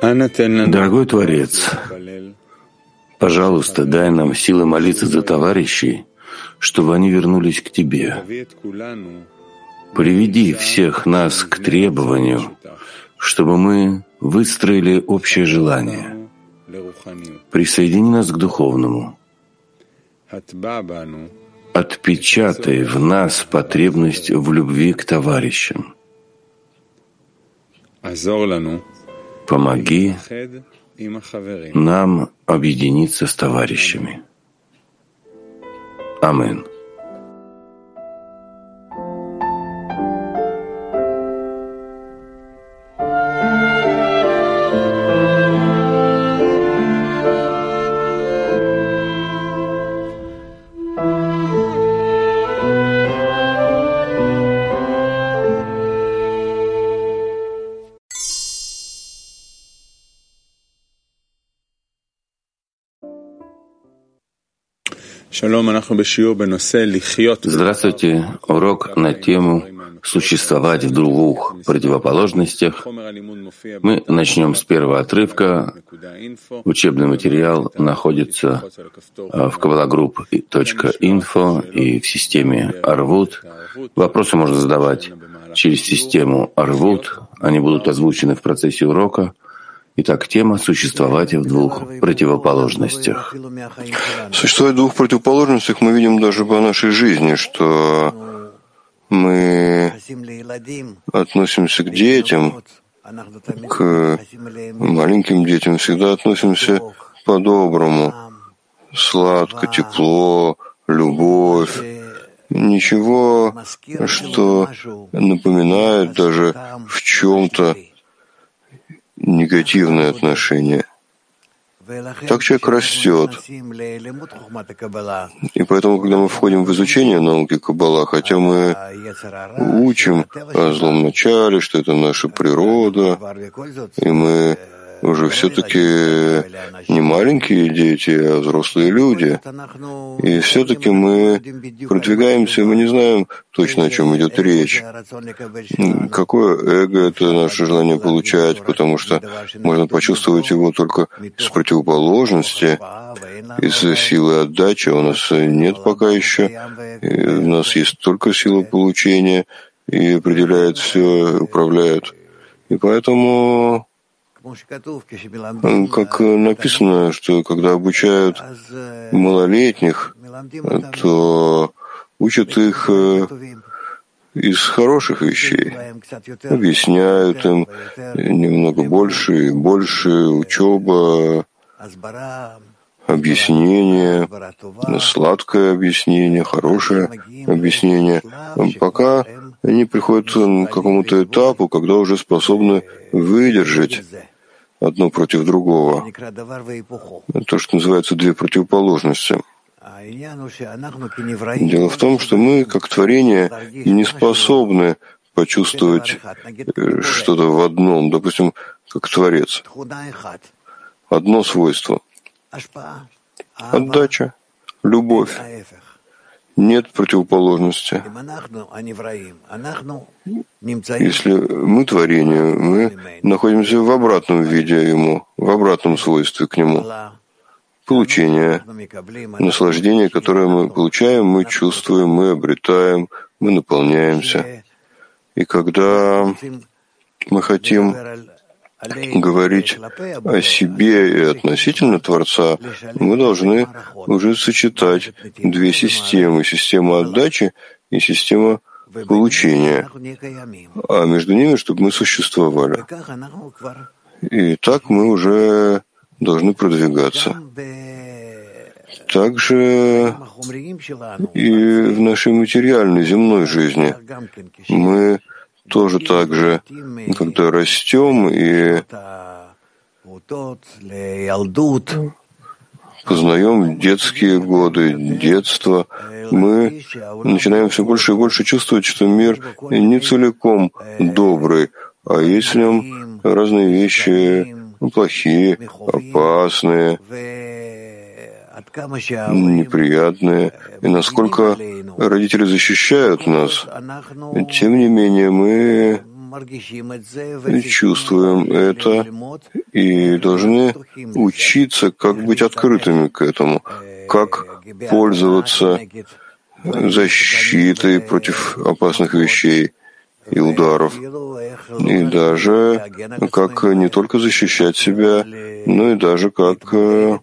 Дорогой Творец, пожалуйста, дай нам силы молиться за товарищей, чтобы они вернулись к Тебе. Приведи всех нас к требованию, чтобы мы выстроили общее желание. Присоедини нас к духовному. Отпечатай в нас потребность в любви к товарищам. Помоги нам объединиться с товарищами. Аминь. Здравствуйте. Урок на тему «Существовать в двух противоположностях». Мы начнем с первого отрывка. Учебный материал находится а, в кабалагрупп.инфо и в системе Арвуд. Вопросы можно задавать через систему Арвуд. Они будут озвучены в процессе урока – Итак, тема «Существовать в двух противоположностях». Существовать в двух противоположностях мы видим даже по нашей жизни, что мы относимся к детям, к маленьким детям всегда относимся по-доброму, сладко, тепло, любовь, ничего, что напоминает даже в чем-то негативное отношение. Так человек растет. И поэтому, когда мы входим в изучение науки Каббала, хотя мы учим о злом начале, что это наша природа, и мы уже все-таки не маленькие дети, а взрослые люди. И все-таки мы продвигаемся, мы не знаем точно, о чем идет речь. Какое эго — это наше желание получать, потому что можно почувствовать его только с противоположности, из силы отдачи. У нас нет пока еще. У нас есть только сила получения и определяет все, управляет. И поэтому как написано, что когда обучают малолетних, то учат их э, из хороших вещей, объясняют им немного больше и больше, учеба, объяснение, сладкое объяснение, хорошее объяснение, пока они приходят к какому-то этапу, когда уже способны выдержать одно против другого. То, что называется две противоположности. Дело в том, что мы, как творение, не способны почувствовать э, что-то в одном, допустим, как Творец. Одно свойство — отдача, любовь. Нет противоположности. Если мы творение, мы находимся в обратном виде ему, в обратном свойстве к нему. Получение, наслаждение, которое мы получаем, мы чувствуем, мы обретаем, мы наполняемся. И когда мы хотим говорить о себе и относительно Творца, мы должны уже сочетать две системы. Система отдачи и система получения. А между ними, чтобы мы существовали. И так мы уже должны продвигаться. Также и в нашей материальной земной жизни мы тоже так же, когда растем и познаем детские годы, детство, мы начинаем все больше и больше чувствовать, что мир не целиком добрый, а есть в нем разные вещи плохие, опасные, неприятные, и насколько родители защищают нас, тем не менее мы чувствуем это и должны учиться, как быть открытыми к этому, как пользоваться защитой против опасных вещей и ударов, и даже как не только защищать себя, но и даже как э,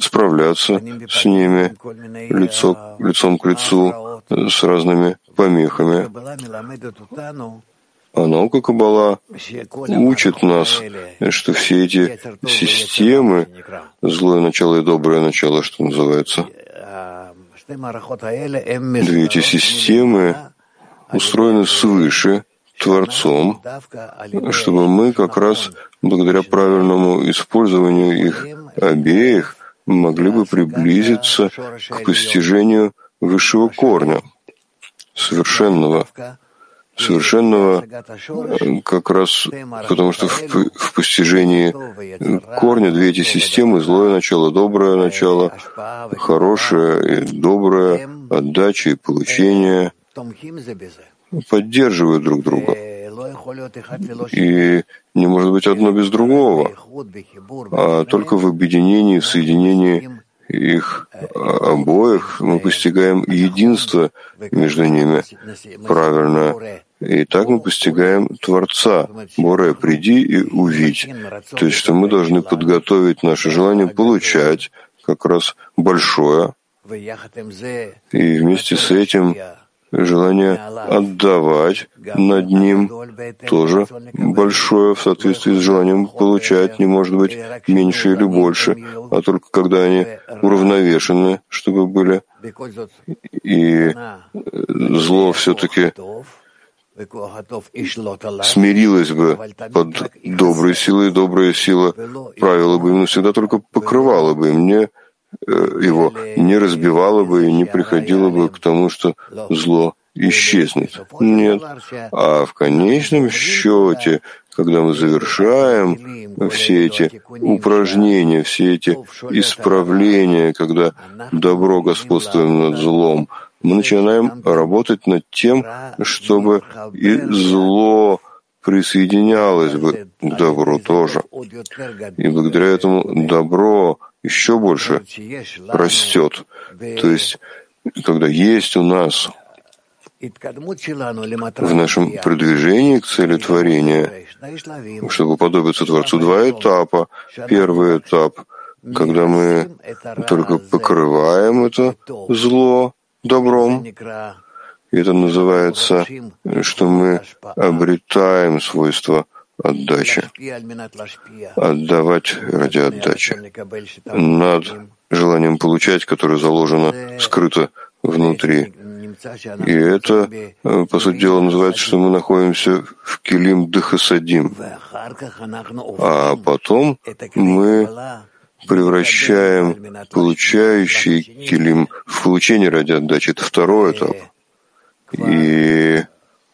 справляться с ними лицо, лицом к лицу с разными помехами. А наука Каббала учит нас, что все эти системы, злое начало и доброе начало, что называется, две эти системы устроены свыше, Творцом, чтобы мы как раз благодаря правильному использованию их обеих могли бы приблизиться к постижению высшего корня, совершенного, совершенного э, как раз потому, что в, в постижении корня две эти системы, злое начало, доброе начало, хорошее и доброе, отдача и получение, поддерживают друг друга. И не может быть одно без другого, а только в объединении, в соединении их обоих мы постигаем единство между ними правильно. И так мы постигаем Творца. Боре, приди и увидь. То есть, что мы должны подготовить наше желание получать как раз большое, и вместе с этим желание отдавать над ним тоже большое в соответствии с желанием получать не может быть меньше или больше, а только когда они уравновешены, чтобы были. И зло все-таки смирилось бы под доброй силой, добрая сила правила бы им, но всегда только покрывала бы им, не Э, его не разбивало бы и не приходило бы к тому, что зло исчезнет. Нет. А в конечном счете, когда мы завершаем все эти упражнения, все эти исправления, когда добро господствует над злом, мы начинаем работать над тем, чтобы и зло присоединялось бы к добру тоже. И благодаря этому добро еще больше растет. То есть, когда есть у нас в нашем продвижении к цели творения, чтобы подобиться Творцу, два этапа. Первый этап, когда мы только покрываем это зло добром, и это называется, что мы обретаем свойства отдачи, отдавать ради отдачи, над желанием получать, которое заложено скрыто внутри. И это, по сути дела, называется, что мы находимся в килим дыхасадим. А потом мы превращаем получающий килим в получение ради отдачи. Это второй этап. И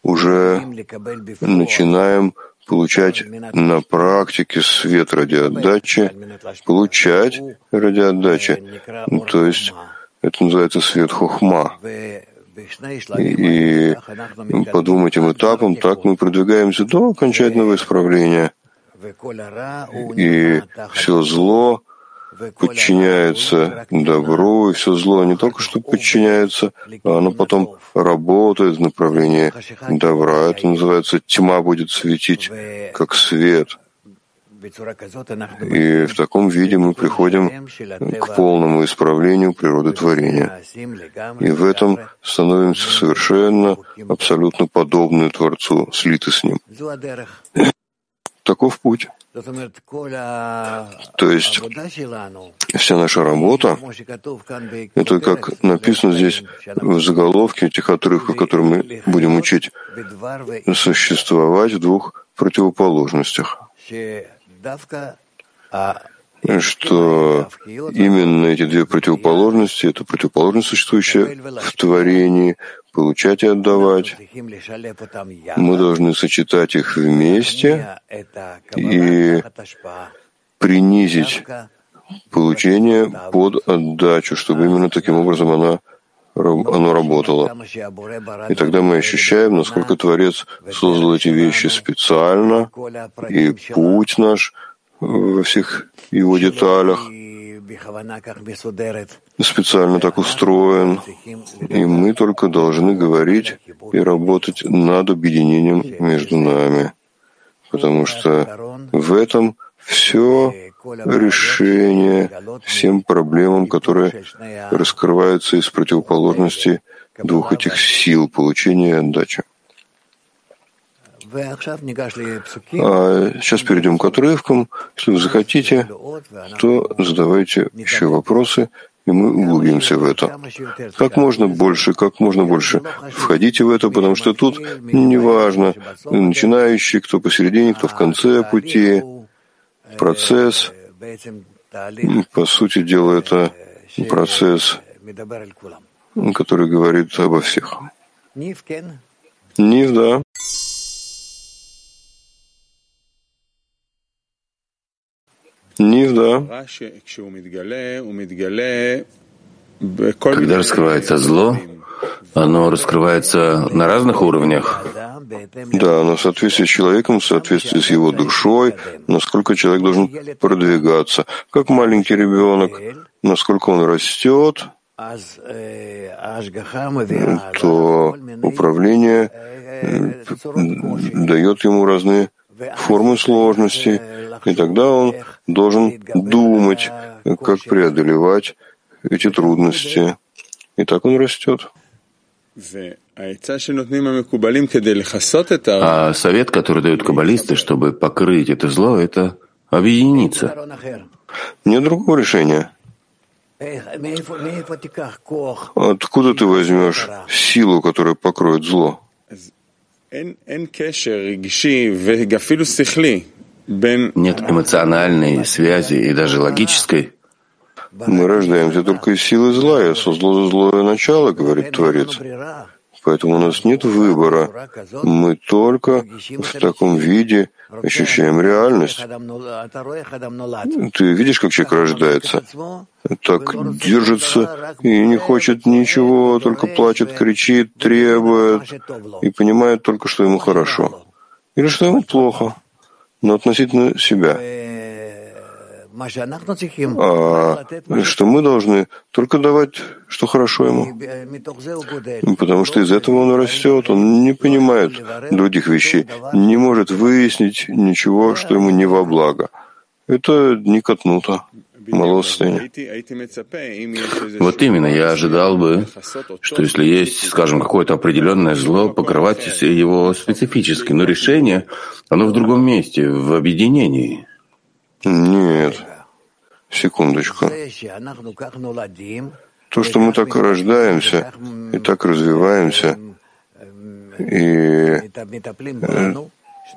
уже начинаем получать на практике свет ради отдачи, получать ради отдачи. То есть это называется свет хохма. И по двум этим этапам так мы продвигаемся до окончательного исправления. И все зло подчиняется добру, и все зло не только что подчиняется, а оно потом работает в направлении добра. Это называется тьма будет светить как свет. И в таком виде мы приходим к полному исправлению природы творения. И в этом становимся совершенно, абсолютно подобны Творцу, слиты с Ним. Таков путь. То есть вся наша работа, это как написано здесь в заголовке этих отрывков, которые мы будем учить, существовать в двух противоположностях что именно эти две противоположности, это противоположность, существующая в творении, получать и отдавать, мы должны сочетать их вместе и принизить получение под отдачу, чтобы именно таким образом она оно работало. И тогда мы ощущаем, насколько Творец создал эти вещи специально, и путь наш во всех его деталях. Специально так устроен, и мы только должны говорить и работать над объединением между нами, потому что в этом все решение всем проблемам, которые раскрываются из противоположности двух этих сил получения и отдачи. А сейчас перейдем к отрывкам. Если вы захотите, то задавайте еще вопросы, и мы углубимся в это. Как можно больше, как можно больше входите в это, потому что тут неважно, начинающий, кто посередине, кто в конце пути, процесс. По сути дела, это процесс, который говорит обо всех. Нив, да. Нив, да. Когда раскрывается зло, оно раскрывается на разных уровнях. Да, но в соответствии с человеком, в соответствии с его душой, насколько человек должен продвигаться. Как маленький ребенок, насколько он растет, то управление э, дает ему разные формы сложности, и тогда он должен думать, как преодолевать эти трудности. И так он растет. А совет, который дают каббалисты, чтобы покрыть это зло, это объединиться. Нет другого решения. Откуда ты возьмешь силу, которая покроет зло? Нет эмоциональной связи и даже логической. Мы рождаемся только из силы зла. Я создал злое начало, говорит Творец. Поэтому у нас нет выбора. Мы только в таком виде ощущаем реальность. Ты видишь, как человек рождается? Так держится и не хочет ничего, только плачет, кричит, требует и понимает только, что ему хорошо. Или что ему плохо, но относительно себя а что мы должны только давать, что хорошо ему. Потому что из этого он растет, он не понимает других вещей, не может выяснить ничего, что ему не во благо. Это не катнуто. Вот именно, я ожидал бы, что если есть, скажем, какое-то определенное зло, покрывать его специфически, но решение, оно в другом месте, в объединении. Нет. Секундочку. То, что мы так рождаемся и так развиваемся, и э,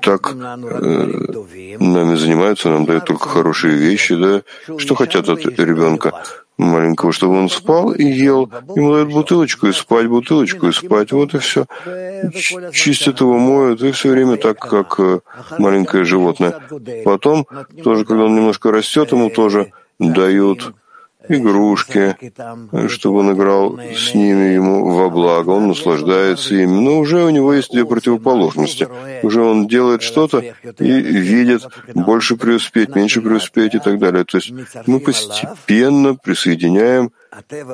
так э, нами занимаются, нам дают только хорошие вещи, да? Что хотят от ребенка маленького, чтобы он спал и ел, ему дают бутылочку и спать, бутылочку и спать, вот и все. Чистят его, моют, и все время так, как э, маленькое животное. Потом, тоже, когда он немножко растет, ему тоже дают игрушки, чтобы он играл с ними ему во благо, он наслаждается ими, но уже у него есть две противоположности. Уже он делает что-то и видит больше преуспеть, меньше преуспеть и так далее. То есть мы постепенно присоединяем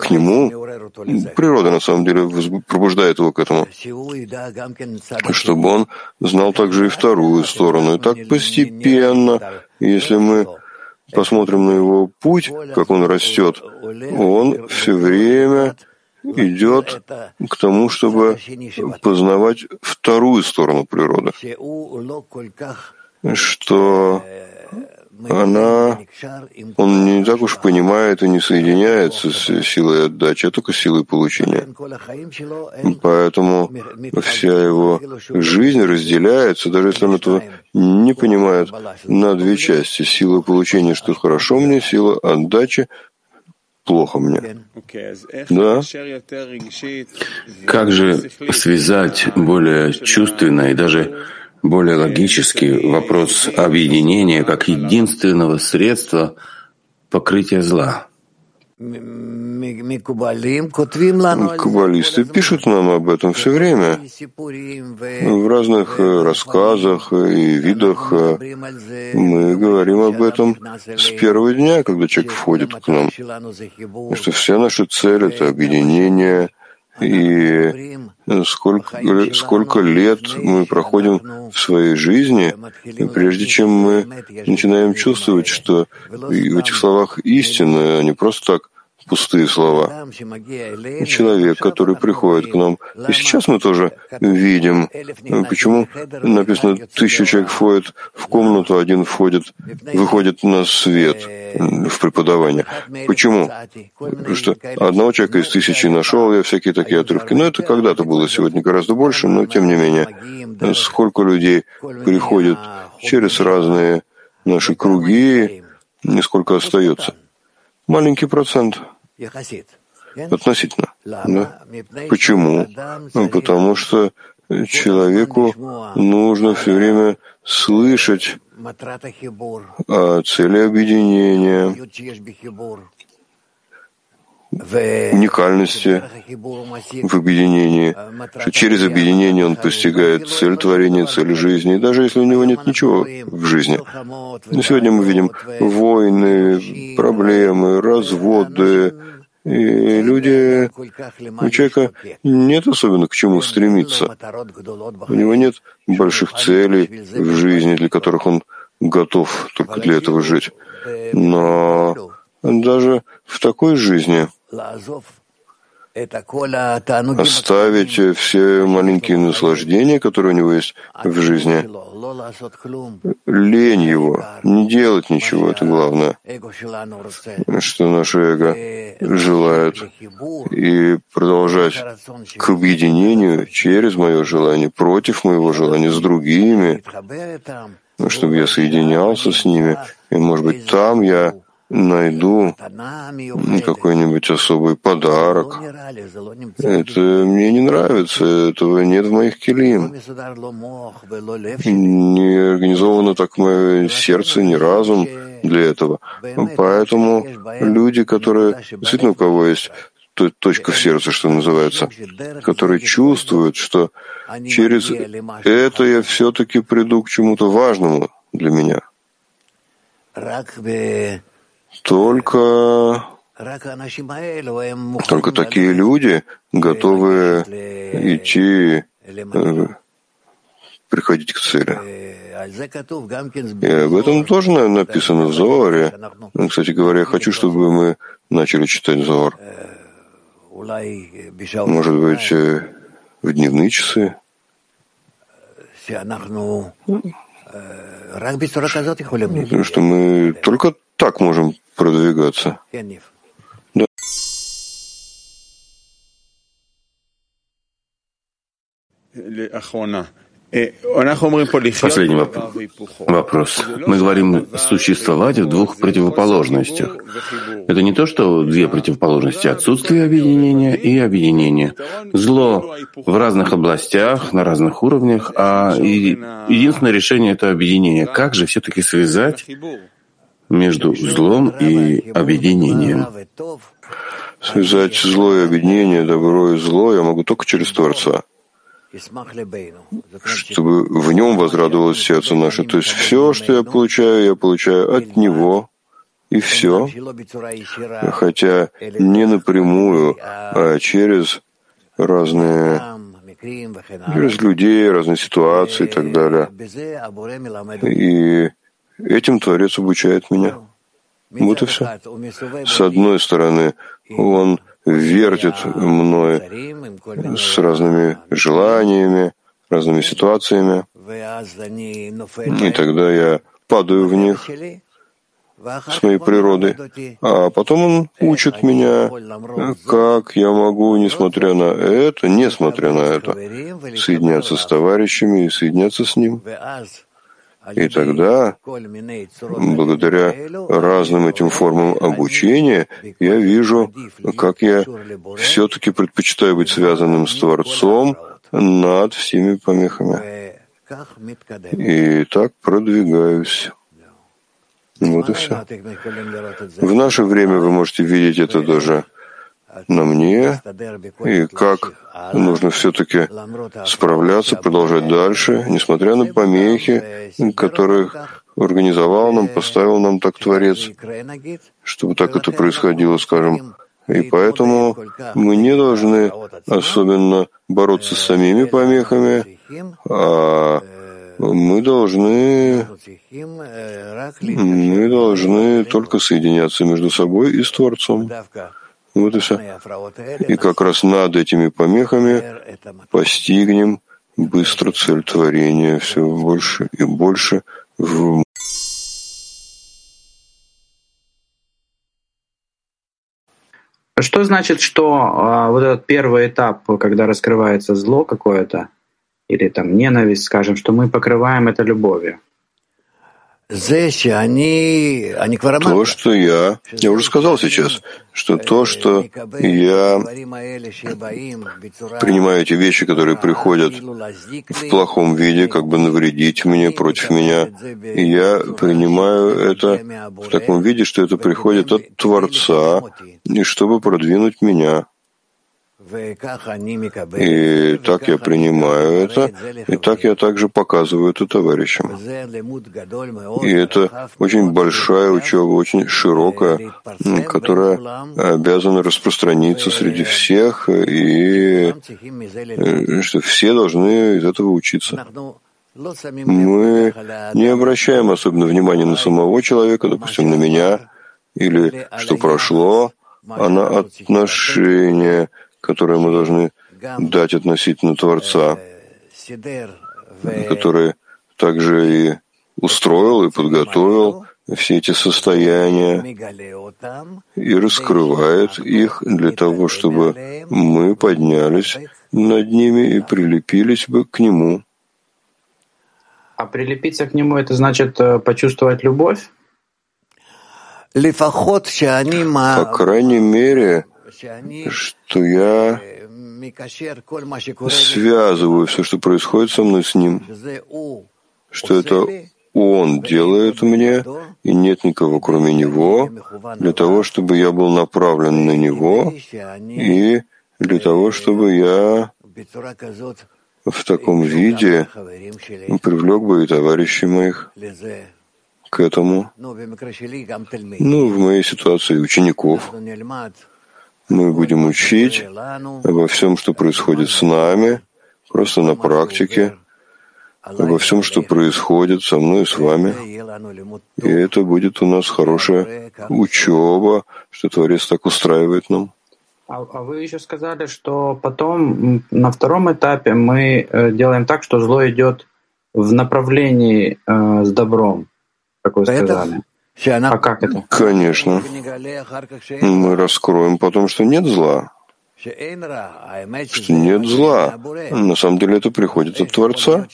к нему, природа на самом деле пробуждает его к этому, чтобы он знал также и вторую сторону. И так постепенно, если мы посмотрим на его путь, как он растет, он все время идет к тому, чтобы познавать вторую сторону природы, что она, он не так уж понимает и не соединяется с силой отдачи, а только с силой получения. Поэтому вся его жизнь разделяется, даже если он этого не понимает, на две части. Сила получения, что хорошо мне, сила отдачи, плохо мне. Да? Как же связать более чувственно и даже более логический вопрос объединения как единственного средства покрытия зла. Каббалисты пишут нам об этом все время. В разных рассказах и видах мы говорим об этом с первого дня, когда человек входит к нам. Что вся наша цель — это объединение — и сколько, сколько лет мы проходим в своей жизни, прежде чем мы начинаем чувствовать, что в этих словах истина, а не просто так пустые слова. Человек, который приходит к нам. И сейчас мы тоже видим, почему написано, тысяча человек входит в комнату, один входит, выходит на свет в преподавание. Почему? Потому что одного человека из тысячи нашел я всякие такие отрывки. Но это когда-то было, сегодня гораздо больше, но тем не менее. Сколько людей приходит через разные наши круги, и сколько остается. Маленький процент. Относительно. Да? Почему? Ну, потому что человеку нужно все время слышать о цели объединения, уникальности в объединении, что через объединение он постигает цель творения, цель жизни, даже если у него нет ничего в жизни. Но сегодня мы видим войны, проблемы, разводы, и люди, у человека нет особенно к чему стремиться. У него нет больших целей в жизни, для которых он готов только для этого жить. Но даже в такой жизни оставить все маленькие наслаждения, которые у него есть в жизни, лень его, не делать ничего, это главное, что наше эго желает, и продолжать к объединению через мое желание, против моего желания, с другими, чтобы я соединялся с ними, и, может быть, там я найду какой-нибудь особый подарок. Это мне не нравится, этого нет в моих килим. Не организовано так мое сердце, ни разум для этого. Поэтому люди, которые действительно у кого есть точка в сердце, что называется, которые чувствуют, что через это я все-таки приду к чему-то важному для меня только, только такие люди готовы идти, э, приходить к цели. И об этом тоже написано в Зоаре. Кстати говоря, я хочу, чтобы мы начали читать Зоар. Может быть, э, в дневные часы. Что мы только так можем продвигаться. Да. Последний вопрос. Мы говорим существовать в двух противоположностях. Это не то, что две противоположности отсутствие объединения и объединение. Зло в разных областях, на разных уровнях, а единственное решение — это объединение. Как же все-таки связать между злом и объединением. Связать зло и объединение, добро и зло я могу только через Творца, чтобы в нем возрадовалось сердце наше. То есть все, что я получаю, я получаю от него, и все, хотя не напрямую, а через разные через людей, разные ситуации и так далее. И Этим Творец обучает меня. Вот и все. С одной стороны, он вертит мной с разными желаниями, разными ситуациями, и тогда я падаю в них с моей природой. А потом он учит меня, как я могу, несмотря на это, несмотря на это, соединяться с товарищами и соединяться с ним. И тогда, благодаря разным этим формам обучения, я вижу, как я все-таки предпочитаю быть связанным с Творцом над всеми помехами. И так продвигаюсь. Вот и все. В наше время вы можете видеть это даже на мне, и как нужно все-таки справляться, продолжать дальше, несмотря на помехи, которых организовал нам, поставил нам так Творец, чтобы так это происходило, скажем. И поэтому мы не должны особенно бороться с самими помехами, а мы должны, мы должны только соединяться между собой и с Творцом. Вот и все. И как раз над этими помехами постигнем быстро цель творения все больше и больше в Что значит, что а, вот этот первый этап, когда раскрывается зло какое-то, или там ненависть, скажем, что мы покрываем это любовью? То, что я, я уже сказал сейчас, что то, что я принимаю эти вещи, которые приходят в плохом виде, как бы навредить мне, против меня, и я принимаю это в таком виде, что это приходит от Творца, и чтобы продвинуть меня. И так я принимаю это, и так я также показываю это товарищам. И это очень большая учеба, очень широкая, которая обязана распространиться среди всех, и э, что все должны из этого учиться. Мы не обращаем особенно внимания на самого человека, допустим, на меня, или что прошло, а на отношения, которые мы должны дать относительно Творца, который также и устроил и подготовил все эти состояния и раскрывает их для того, чтобы мы поднялись над ними и прилепились бы к Нему. А прилепиться к Нему — это значит э, почувствовать любовь? По крайней мере, что я связываю все, что происходит со мной с ним, что это он делает мне, и нет никого, кроме него, для того, чтобы я был направлен на него, и для того, чтобы я в таком виде привлек бы и товарищей моих к этому. Ну, в моей ситуации учеников мы будем учить обо всем, что происходит с нами, просто на практике, обо всем, что происходит со мной и с вами. И это будет у нас хорошая учеба, что Творец так устраивает нам. А, а вы еще сказали, что потом на втором этапе мы э, делаем так, что зло идет в направлении э, с добром, как вы сказали. А как это? Конечно. Мы раскроем потом, что нет зла. Что нет зла. На самом деле это приходит от Творца.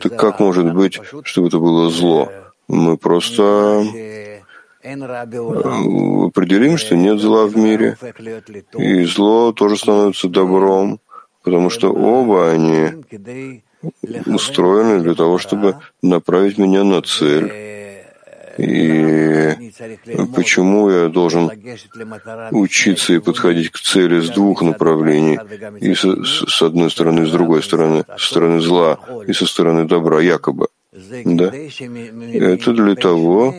Так как может быть, чтобы это было зло? Мы просто определим, что нет зла в мире, и зло тоже становится добром, потому что оба они устроены для того, чтобы направить меня на цель. И почему я должен учиться и подходить к цели с двух направлений, и с, с одной стороны, с другой стороны, со стороны зла и со стороны добра, якобы. Да? Это для того,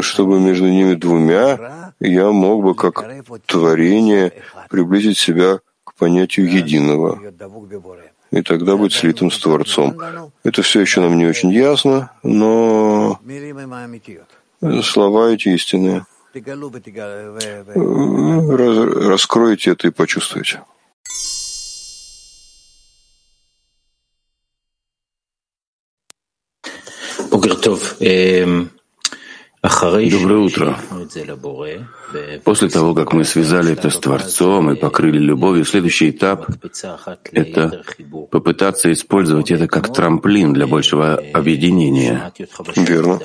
чтобы между ними двумя я мог бы как творение приблизить себя к понятию единого и тогда быть слитым с Творцом. Это все еще нам не очень ясно, но слова эти истинные. Раскройте это и почувствуйте. Доброе утро. После того, как мы связали это с Творцом и покрыли любовью, следующий этап — это попытаться использовать это как трамплин для большего объединения. Верно.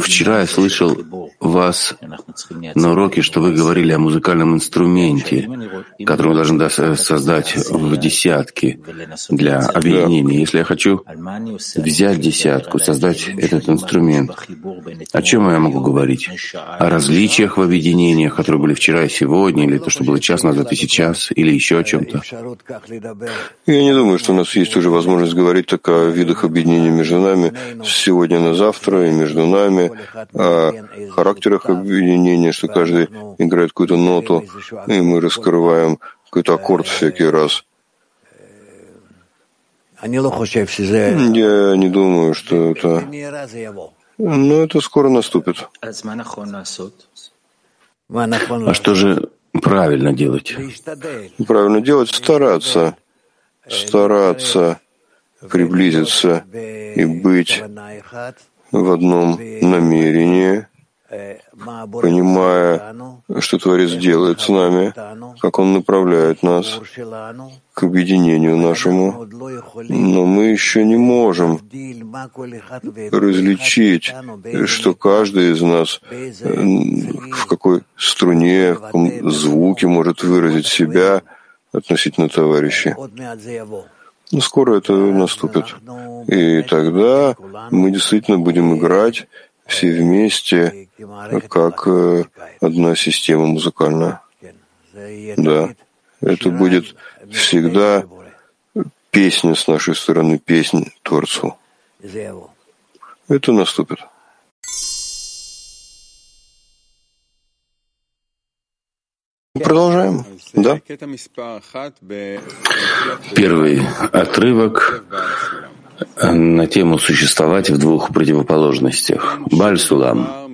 Вчера я слышал вас на уроке, что вы говорили о музыкальном инструменте, который мы должны создать в десятке для объединения. Если я хочу взять десятку, создать этот инструмент, о чем я могу говорить? О различиях в объединениях, которые были вчера и сегодня, или то, что было час назад и сейчас, или еще о чем-то? Я не думаю, что у нас есть уже возможность говорить так о видах объединения между нами сегодня на завтра и между нами, о характерах объединения, что каждый играет какую-то ноту, и мы раскрываем какой-то аккорд всякий раз. Я не думаю, что это... Но это скоро наступит. А что же правильно делать? Правильно делать — стараться. Стараться приблизиться и быть в одном намерении, понимая, что Творец делает с нами, как Он направляет нас к объединению нашему, но мы еще не можем различить, что каждый из нас в какой струне, в каком звуке может выразить себя относительно товарища. Но скоро это наступит. И тогда мы действительно будем играть все вместе, как э, одна система музыкальная. Да, это будет всегда песня с нашей стороны, песнь Творцу. Это наступит. Продолжаем. Да? Первый отрывок на тему существовать в двух противоположностях. Бальсулам.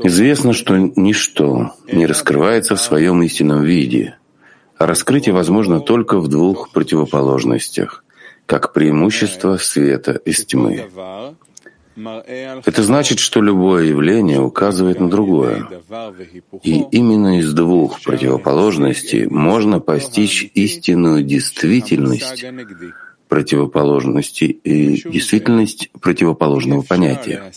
Известно, что ничто не раскрывается в своем истинном виде, а раскрытие возможно только в двух противоположностях, как преимущество света из тьмы. Это значит, что любое явление указывает на другое. И именно из двух противоположностей можно постичь истинную действительность противоположности и действительность противоположного понятия.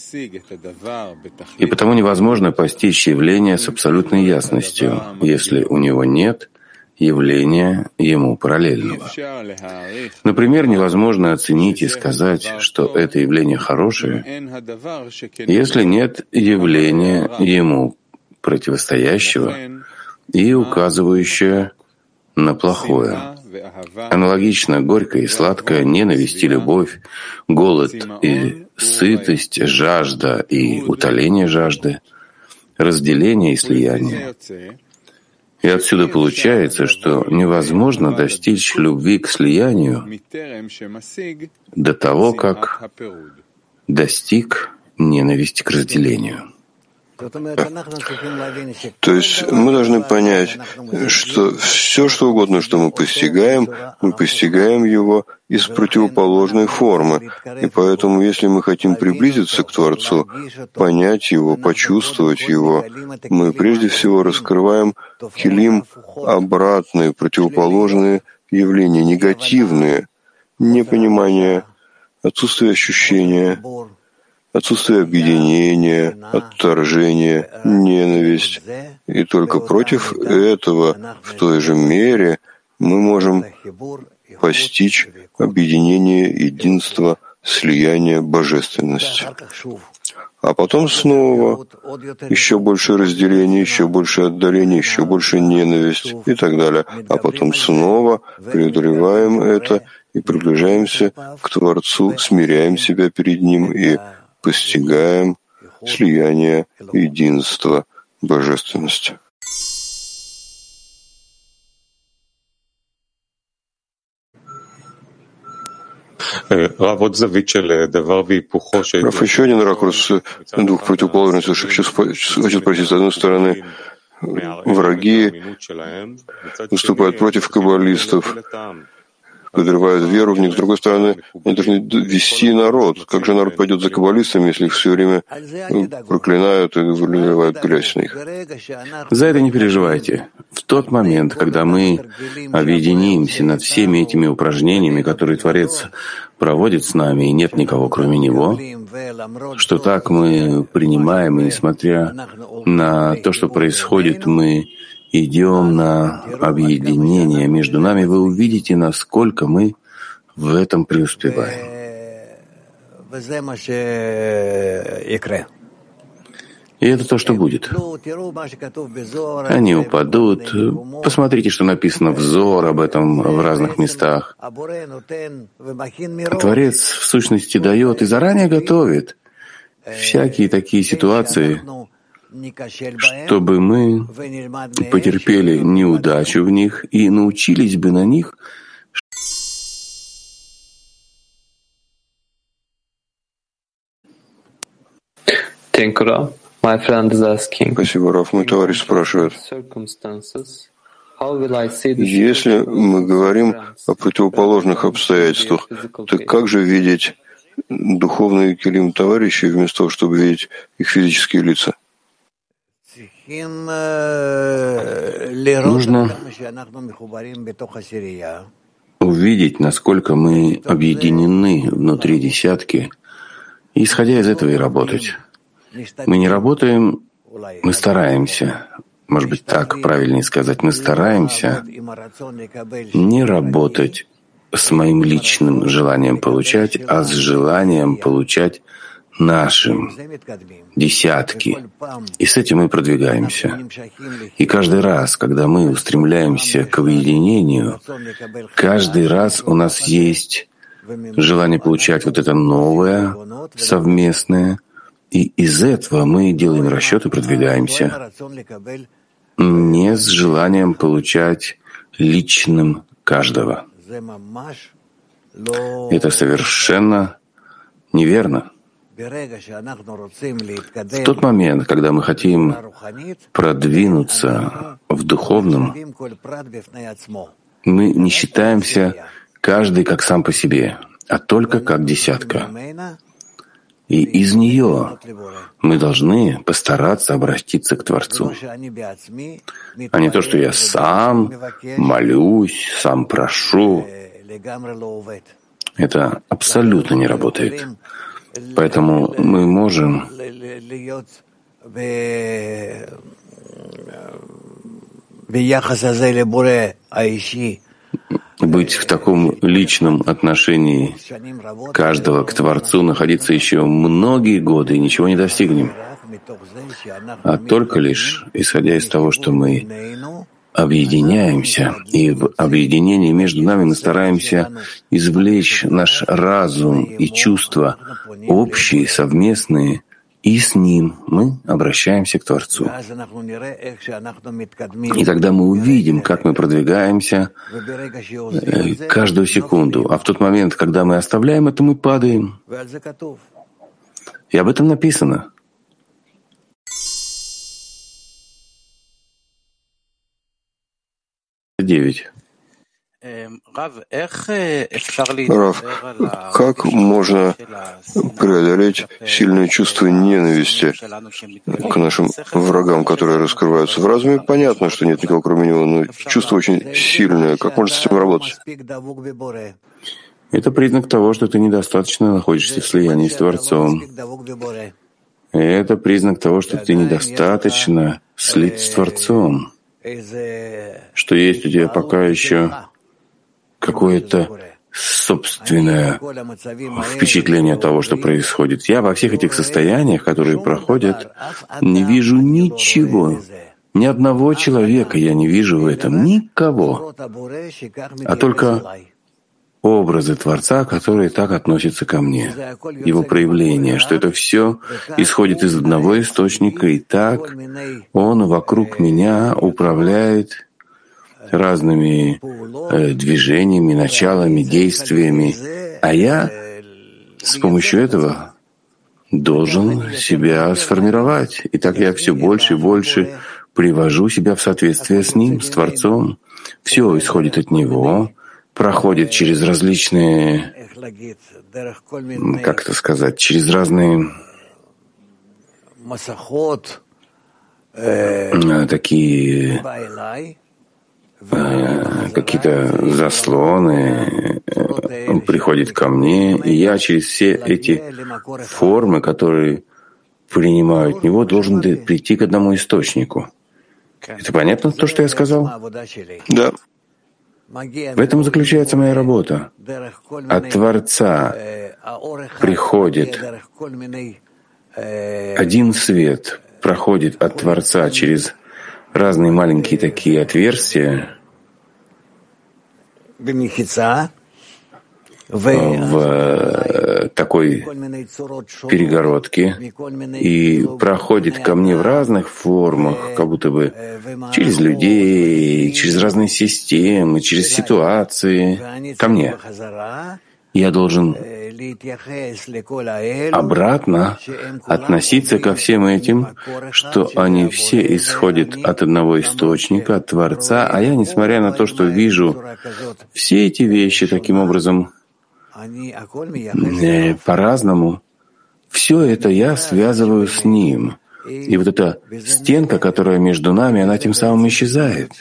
И потому невозможно постичь явление с абсолютной ясностью, если у него нет явления ему параллельного. Например, невозможно оценить и сказать, что это явление хорошее, если нет явления ему противостоящего и указывающего на плохое. Аналогично горькое и сладкое, ненависть и любовь, голод и сытость, жажда и утоление жажды, разделение и слияние. И отсюда получается, что невозможно достичь любви к слиянию до того, как достиг ненависти к разделению. То есть мы должны понять, что все, что угодно, что мы постигаем, мы постигаем его из противоположной формы. И поэтому, если мы хотим приблизиться к Творцу, понять его, почувствовать его, мы прежде всего раскрываем хилим обратные, противоположные явления, негативные, непонимание, отсутствие ощущения, отсутствие объединения, отторжения, ненависть. И только против этого в той же мере мы можем постичь объединение, единство, слияние божественности. А потом снова еще больше разделения, еще больше отдаления, еще больше ненависть и так далее. А потом снова преодолеваем это и приближаемся к Творцу, смиряем себя перед Ним и постигаем слияние единства божественности. Раф, еще один ракурс двух противоположностей. Хочу спросить, с одной стороны, враги выступают против каббалистов, подрывают веру в них. С другой стороны, они должны вести народ. Как же народ пойдет за каббалистами, если их все время ну, проклинают и выливают грязь на них? За это не переживайте. В тот момент, когда мы объединимся над всеми этими упражнениями, которые Творец проводит с нами, и нет никого, кроме Него, что так мы принимаем, и несмотря на то, что происходит, мы идем на объединение между нами, вы увидите, насколько мы в этом преуспеваем. И это то, что будет. Они упадут. Посмотрите, что написано взор об этом в разных местах. Творец в сущности дает и заранее готовит всякие такие ситуации, чтобы мы потерпели неудачу в них и научились бы на них Спасибо, Раф. Мой товарищ спрашивает. Если мы говорим о противоположных обстоятельствах, то как же видеть духовные килим товарищей вместо того, чтобы видеть их физические лица? Нужно увидеть, насколько мы объединены внутри десятки, и исходя из этого и работать. Мы не работаем, мы стараемся. Может быть, так правильнее сказать. Мы стараемся не работать с моим личным желанием получать, а с желанием получать нашим десятки. И с этим мы продвигаемся. И каждый раз, когда мы устремляемся к объединению, каждый раз у нас есть желание получать вот это новое, совместное, и из этого мы делаем расчет и продвигаемся не с желанием получать личным каждого. Это совершенно неверно. В тот момент, когда мы хотим продвинуться в духовном, мы не считаемся каждый как сам по себе, а только как десятка. И из нее мы должны постараться обратиться к Творцу. А не то, что я сам молюсь, сам прошу. Это абсолютно не работает. Поэтому мы можем быть в таком личном отношении каждого к Творцу, находиться еще многие годы и ничего не достигнем. А только лишь, исходя из того, что мы объединяемся, и в объединении между нами мы стараемся извлечь наш разум и чувства общие, совместные, и с ним мы обращаемся к Творцу. И тогда мы увидим, как мы продвигаемся э, каждую секунду. А в тот момент, когда мы оставляем это, мы падаем. И об этом написано. Девять. Рав, как можно преодолеть сильное чувство ненависти к нашим врагам, которые раскрываются в разуме? Понятно, что нет никого кроме него, но чувство очень сильное. Как можно с этим работать? Это признак того, что ты недостаточно находишься в слиянии с Творцом. это признак того, что ты недостаточно слит с Творцом, что есть у тебя пока еще какое-то собственное впечатление того, что происходит. Я во всех этих состояниях, которые проходят, не вижу ничего. Ни одного человека я не вижу в этом, никого, а только образы Творца, которые так относятся ко мне, его проявление, что это все исходит из одного источника, и так он вокруг меня управляет разными э, движениями, началами, действиями, а я с помощью этого должен себя сформировать. И так я все больше и больше привожу себя в соответствие с Ним, с Творцом. Все исходит от Него, проходит через различные, как это сказать, через разные э, такие Э, какие-то заслоны, он э, приходит ко мне, и я через все эти формы, которые принимают него, должен прийти к одному источнику. Это понятно, то, что я сказал? Да. В этом заключается моя работа. От Творца приходит один свет проходит от Творца через разные маленькие такие отверстия. В такой перегородке и проходит ко мне в разных формах, как будто бы через людей, через разные системы, через ситуации, ко мне. Я должен обратно относиться ко всем этим, что они все исходят от одного источника, от Творца, а я, несмотря на то, что вижу все эти вещи таким образом по-разному, все это я связываю с Ним. И вот эта стенка, которая между нами, она тем самым исчезает.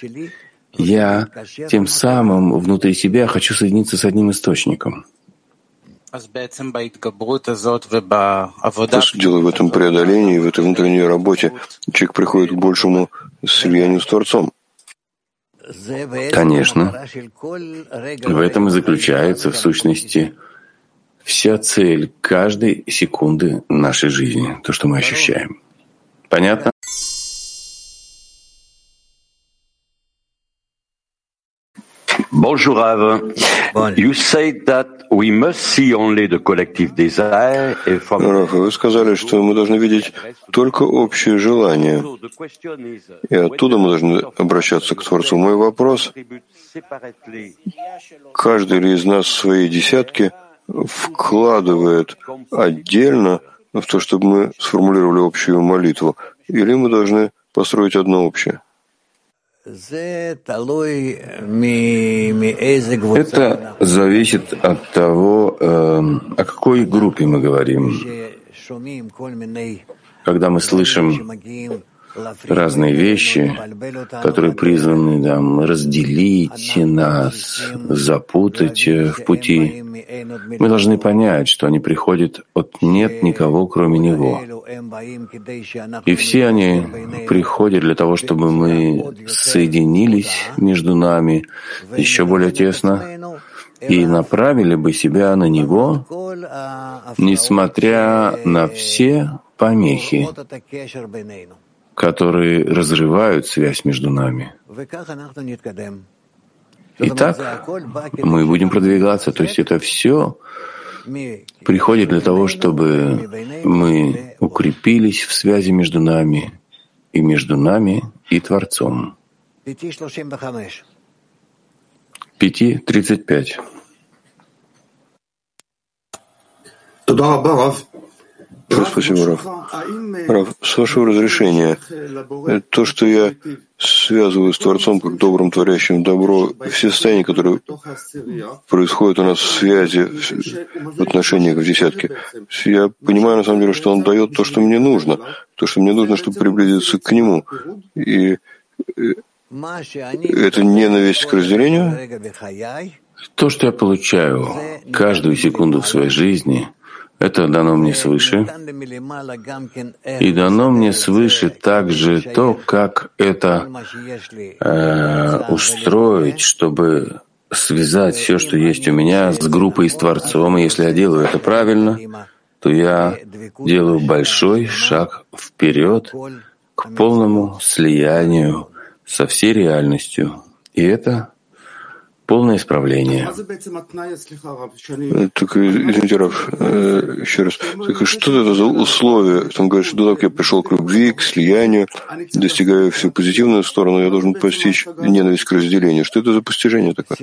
Я тем самым внутри себя хочу соединиться с одним источником. То, что делая в этом преодолении, в этой внутренней работе, человек приходит к большему слиянию с Творцом. Конечно. В этом и заключается, в сущности, вся цель каждой секунды нашей жизни, то, что мы ощущаем. Понятно? Bonjour Rav. You say that we must see only the collective desire and from... Раф, вы сказали, что мы должны видеть только общее желание, и оттуда мы должны обращаться к Творцу. Мой вопрос, каждый ли из нас свои десятки вкладывает отдельно в то, чтобы мы сформулировали общую молитву, или мы должны построить одно общее? Это зависит от того, эм, о какой группе мы говорим. Когда мы слышим разные вещи, которые призваны там, разделить нас, запутать в пути. Мы должны понять, что они приходят от «нет никого, кроме Него». И все они приходят для того, чтобы мы соединились между нами еще более тесно и направили бы себя на Него, несмотря на все помехи, которые разрывают связь между нами. И так мы будем продвигаться. То есть это все приходит для того, чтобы мы укрепились в связи между нами и между нами и Творцом. Пяти тридцать Спасибо, Раф. Раф, с вашего разрешения, то, что я связываю с Творцом как добрым, творящим добро, все состояния, которые происходят у нас в связи, в отношениях в десятке, я понимаю, на самом деле, что Он дает то, что мне нужно, то, что мне нужно, чтобы приблизиться к Нему. И э, это ненависть к разделению? То, что я получаю каждую секунду в своей жизни — это дано мне свыше. И дано мне свыше также то, как это э, устроить, чтобы связать все, что есть у меня, с группой с Творцом. И если я делаю это правильно, то я делаю большой шаг вперед к полному слиянию со всей реальностью. И это полное исправление. Так, извините, Раф, э, еще раз. Так, что это за условия? Он говорит, что так я пришел к любви, к слиянию, достигая всю позитивную сторону, я должен постичь ненависть к разделению. Что это за постижение такое?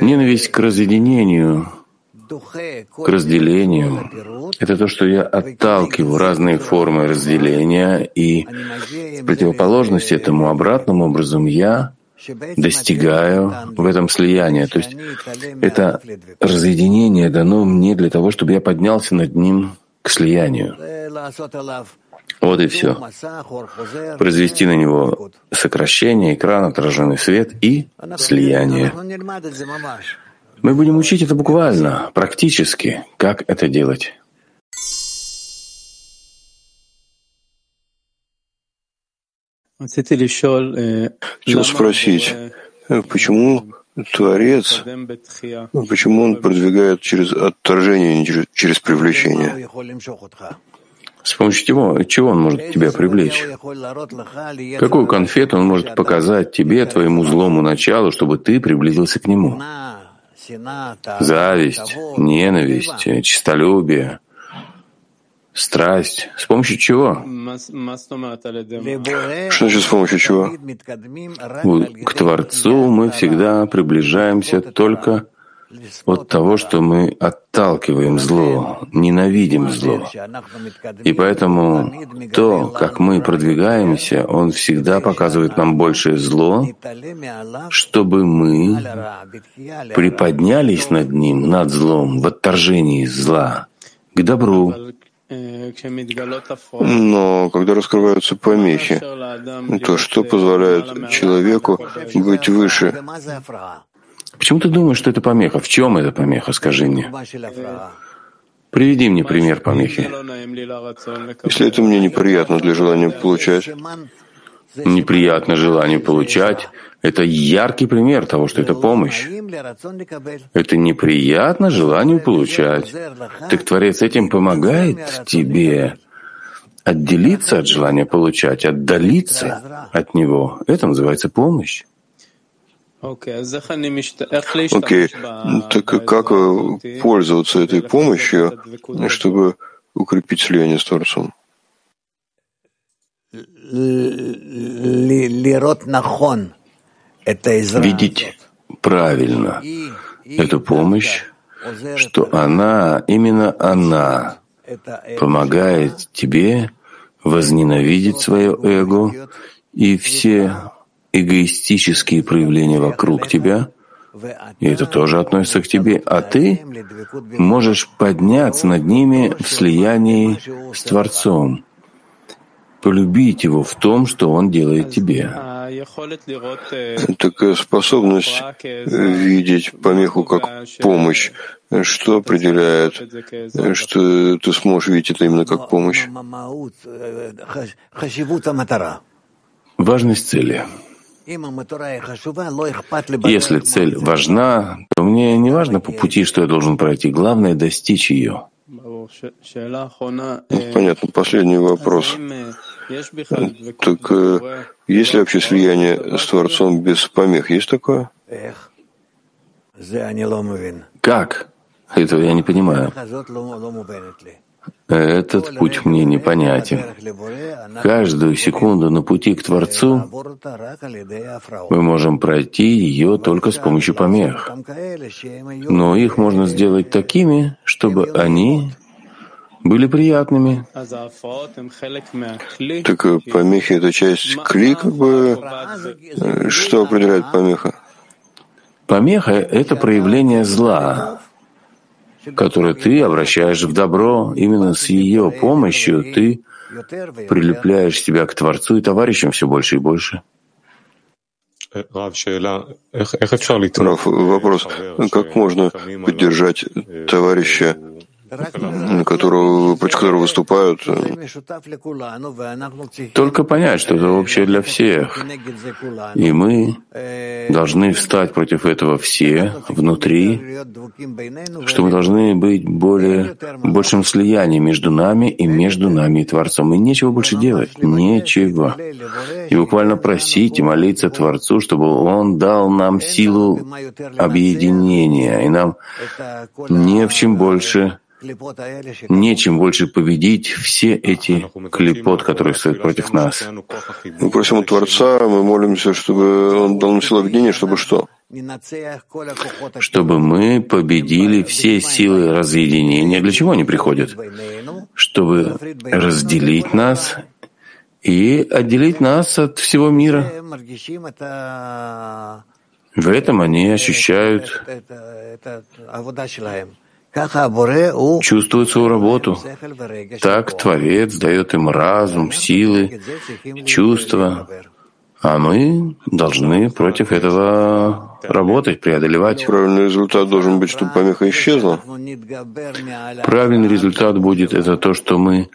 Ненависть к разъединению, к разделению. Это то, что я отталкиваю разные формы разделения, и в противоположность этому обратным образом я достигаю в этом слиянии. То есть это разъединение дано мне для того, чтобы я поднялся над ним к слиянию. Вот и все. Произвести на него сокращение, экран, отраженный свет и слияние. Мы будем учить это буквально, практически, как это делать. Хотел спросить, почему Творец, почему он продвигает через отторжение, а не через, через привлечение? С помощью чего, чего он может тебя привлечь? Какую конфету он может показать тебе, твоему злому началу, чтобы ты приблизился к нему? Зависть, ненависть, честолюбие, страсть. С помощью чего? Что значит с помощью чего? К Творцу мы всегда приближаемся только от того, что мы отталкиваем зло, ненавидим зло. И поэтому то, как мы продвигаемся, он всегда показывает нам большее зло, чтобы мы приподнялись над ним, над злом, в отторжении зла, к добру. Но когда раскрываются помехи, то что позволяет человеку быть выше? Почему ты думаешь, что это помеха? В чем это помеха, скажи мне? Приведи мне пример помехи. Если это мне неприятно для желания получать, неприятно желание получать, это яркий пример того, что это помощь. Это неприятно желанию получать. Так Творец этим помогает тебе отделиться от желания получать, отдалиться от него. Это называется помощь. Окей, okay. так как э, пользоваться этой помощью, чтобы укрепить слияние с Творцом? Видеть правильно эту помощь, что она, именно она, помогает тебе возненавидеть свое эго и все эгоистические проявления вокруг тебя, и это тоже относится к тебе, а ты можешь подняться над ними в слиянии с Творцом, полюбить его в том, что он делает тебе. Такая способность видеть помеху как помощь, что определяет, что ты сможешь видеть это именно как помощь? Важность цели. Если цель важна, то мне не важно по пути, что я должен пройти. Главное — достичь ее. Понятно. Последний вопрос. Так э, есть ли вообще слияние с Творцом без помех? Есть такое? Как? Этого я не понимаю. Этот путь мне непонятен. Каждую секунду на пути к Творцу мы можем пройти ее только с помощью помех. Но их можно сделать такими, чтобы они были приятными. Так э, помехи — это часть кли, как бы. Э, что определяет помеха? Помеха — это проявление зла которое ты обращаешь в добро, именно с ее помощью ты прилепляешь себя к Творцу и товарищам все больше и больше. Раф, вопрос, как можно поддержать товарища которого, против которого выступают. Только понять, что это общее для всех. И мы должны встать против этого все внутри, что мы должны быть более, большим слиянием между нами и между нами и Творцом. И нечего больше делать, нечего. И буквально просить и молиться Творцу, чтобы Он дал нам силу объединения, и нам не в чем больше нечем больше победить все эти клепот, которые стоят против нас. Мы просим у Творца, мы молимся, чтобы Он дал нам силу объединения, чтобы что? Чтобы мы победили все силы разъединения. Для чего они приходят? Чтобы разделить нас и отделить нас от всего мира. В этом они ощущают чувствуют свою работу. Так Творец дает им разум, силы, чувства, а мы должны против этого работать, преодолевать. Правильный результат должен быть, чтобы помеха исчезла. Правильный результат будет это то, что мы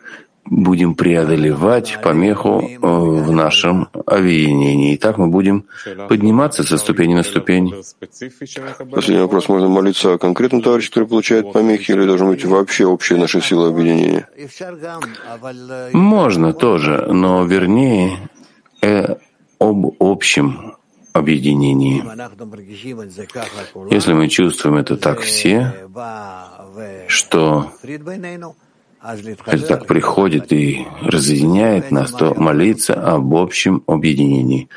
будем преодолевать помеху э, в нашем объединении. И так мы будем подниматься со ступени на ступень. Последний вопрос. Можно молиться о конкретном товарище, который получает помехи, или должен быть вообще общая наша сила объединения? Можно тоже, но вернее э, об общем объединении. Если мы чувствуем это так все, что это так приходит и разъединяет нас, то молиться об общем объединении.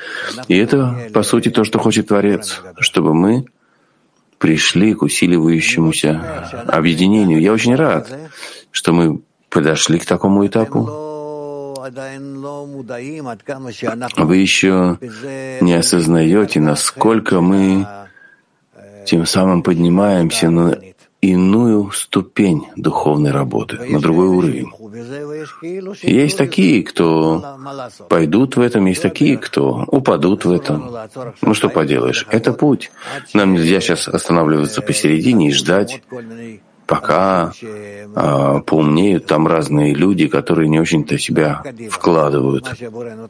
И это, по сути, то, что хочет Творец, чтобы мы пришли к усиливающемуся объединению. Я очень рад, что мы подошли к такому этапу. Вы еще не осознаете, насколько мы тем самым поднимаемся на иную ступень духовной работы, на другой уровень. Есть такие, кто пойдут в этом, есть такие, кто упадут в этом. Ну что поделаешь, это путь. Нам нельзя сейчас останавливаться посередине и ждать, пока а, поумнеют там разные люди, которые не очень-то себя вкладывают.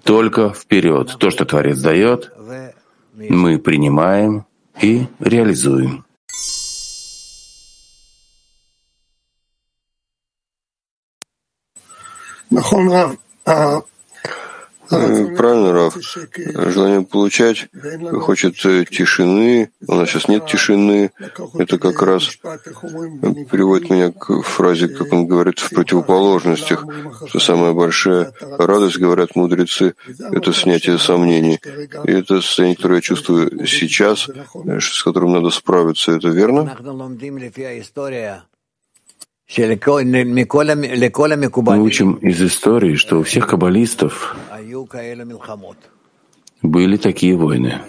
Только вперед. То, что Творец дает, мы принимаем и реализуем. Правильно, Рав. Желание получать хочет э, тишины. У нас сейчас нет тишины. Это как раз приводит меня к фразе, как он говорит, в противоположностях, что самая большая радость, говорят мудрецы, это снятие сомнений. И это состояние, которое я чувствую сейчас, с которым надо справиться. Это верно? Мы учим из истории, что у всех каббалистов были такие войны.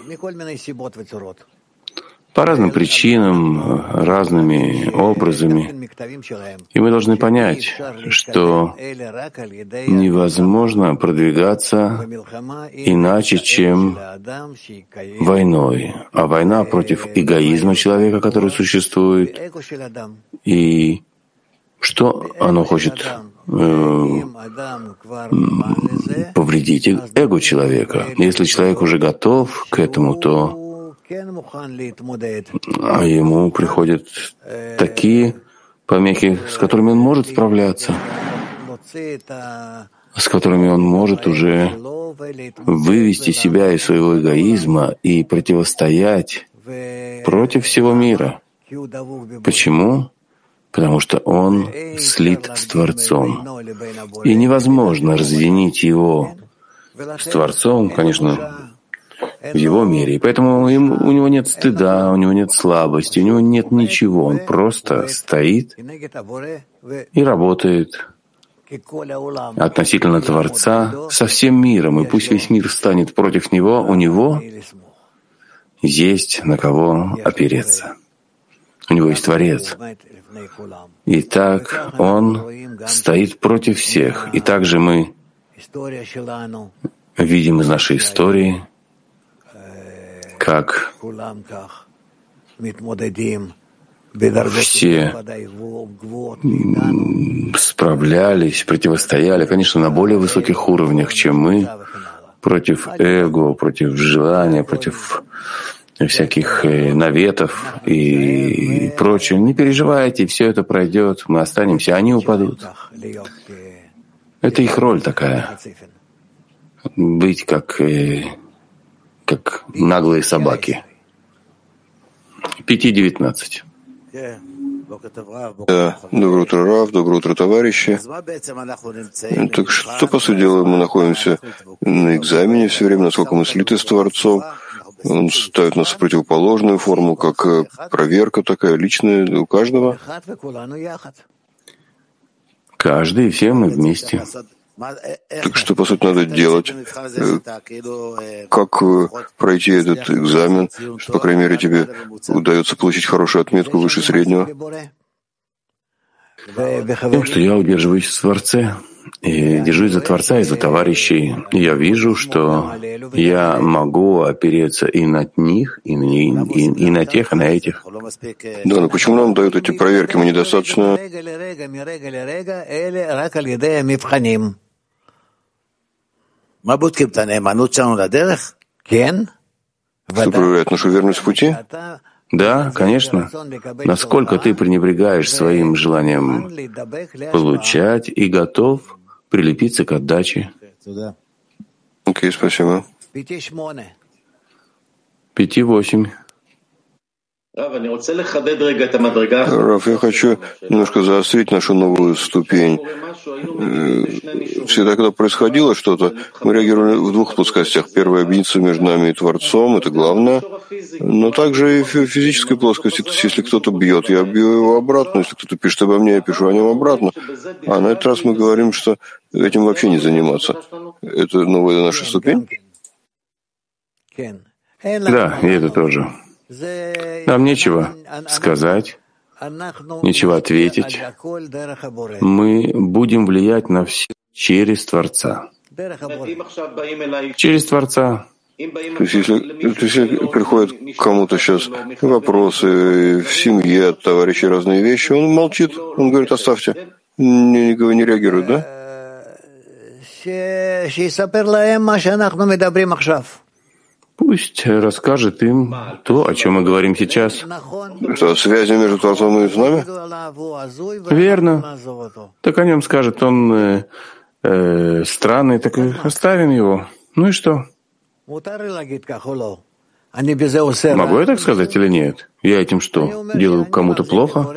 По разным причинам, разными образами. И мы должны понять, что невозможно продвигаться иначе, чем войной. А война против эгоизма человека, который существует, и что оно хочет э, повредить эго человека. Если человек уже готов к этому, то а ему приходят такие помехи, с которыми он может справляться, с которыми он может уже вывести себя из своего эгоизма и противостоять против всего мира. Почему? Потому что он слит с Творцом. И невозможно разъединить его с Творцом, конечно, в его мире. И поэтому ему, у него нет стыда, у него нет слабости, у него нет ничего. Он просто стоит и работает относительно Творца со всем миром. И пусть весь мир станет против него, у него есть на кого опереться. У него есть Творец. И так он стоит против всех. И также мы видим из нашей истории, как все справлялись, противостояли, конечно, на более высоких уровнях, чем мы, против эго, против желания, против всяких э, наветов и прочее. Не переживайте, все это пройдет, мы останемся, они упадут. Это их роль такая. Быть как, э, как наглые собаки. Пяти девятнадцать. Да. Доброе утро, Рав, доброе утро, товарищи. Так что, по сути дела, мы находимся на экзамене все время, насколько мы слиты с Творцом, он ставит нас в противоположную форму, как э, проверка такая личная у каждого. Каждый и все мы вместе. Так что, по сути, надо делать? Э, как э, пройти этот экзамен, что, по крайней мере, тебе удается получить хорошую отметку выше среднего? Тем, что я удерживаюсь в Творце и держусь за Творца и за товарищей. Я вижу, что я могу опереться и на них, и на, и, и на тех, и на этих. Да, но почему нам дают эти проверки? Мы недостаточно... Что проверяет нашу верность в пути? Да, конечно. Насколько ты пренебрегаешь своим желанием получать и готов прилепиться к отдаче. Окей, okay, спасибо. Пяти восемь. Раф, я хочу немножко заострить нашу новую ступень. Э, всегда, когда происходило что-то, мы реагировали в двух плоскостях. Первая — объединиться между нами и Творцом, это главное. Но также и в физической плоскости. То есть, если кто-то бьет, я бью его обратно. Если кто-то пишет обо мне, я пишу о нем обратно. А на этот раз мы говорим, что этим вообще не заниматься. Это новая наша ступень? Да, и это тоже. Нам нечего сказать, нечего ответить. Мы будем влиять на все через Творца. Через Творца. То есть, если, то есть, если приходят к кому-то сейчас вопросы в семье от товарищей разные вещи, он молчит, он говорит, оставьте, не, не, не реагирует, да? Пусть расскажет им то, о чем мы говорим сейчас. Что, связи между Творцом и нами? Верно. Так о нем скажет он э, э, странный, так оставим его. Ну и что? Могу я так сказать или нет? Я этим что, делаю кому-то плохо?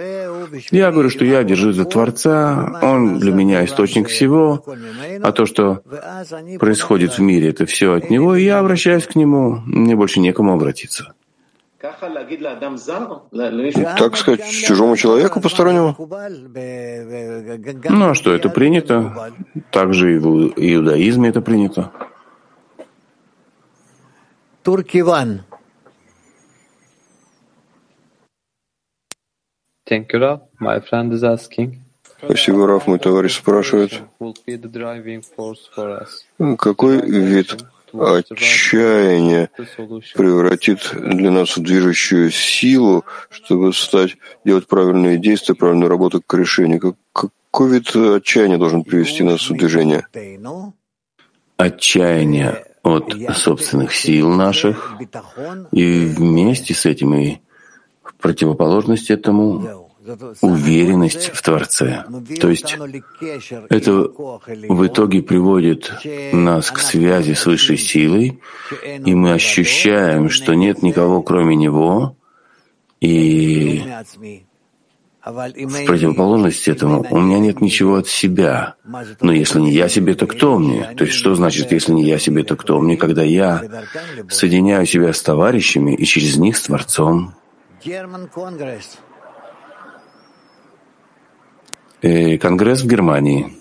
Я говорю, что я держусь за Творца, Он для меня источник всего, а то, что происходит в мире, это все от Него, и я обращаюсь к Нему, мне больше некому обратиться. Так сказать, чужому человеку постороннему? Ну а что, это принято. Также и в иудаизме это принято. Туркиван. Thank you, Rav. My friend is asking. Спасибо, Раф. Мой товарищ спрашивает, какой вид отчаяния превратит для нас в движущую силу, чтобы стать, делать правильные действия, правильную работу к решению? Какой вид отчаяния должен привести нас в движение? Отчаяние от собственных сил наших, и вместе с этим и противоположность этому уверенность в Творце. То есть это в итоге приводит нас к связи с высшей силой, и мы ощущаем, что нет никого кроме Него, и в противоположность этому у меня нет ничего от себя. Но если не я себе, то кто мне? То есть что значит, если не я себе, то кто мне, когда я соединяю себя с товарищами и через них с Творцом? Э, Конгресс в Германии.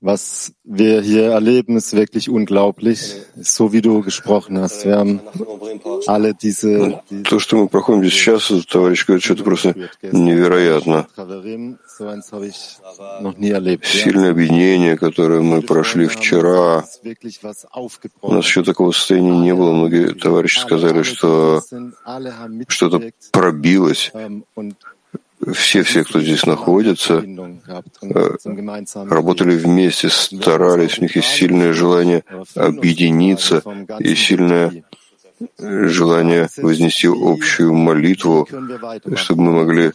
Was wir hier erleben, ist wirklich unglaublich, so wie du gesprochen hast. Wir haben alle diese... То, что мы проходим здесь сейчас, товарищ говорит, что это просто невероятно. Сильное объединение, которое мы прошли вчера. У нас еще такого состояния не было. Многие товарищи сказали, что что-то пробилось все, все, кто здесь находится, э, работали вместе, старались, у них есть сильное желание объединиться и сильное желание вознести общую молитву, чтобы мы могли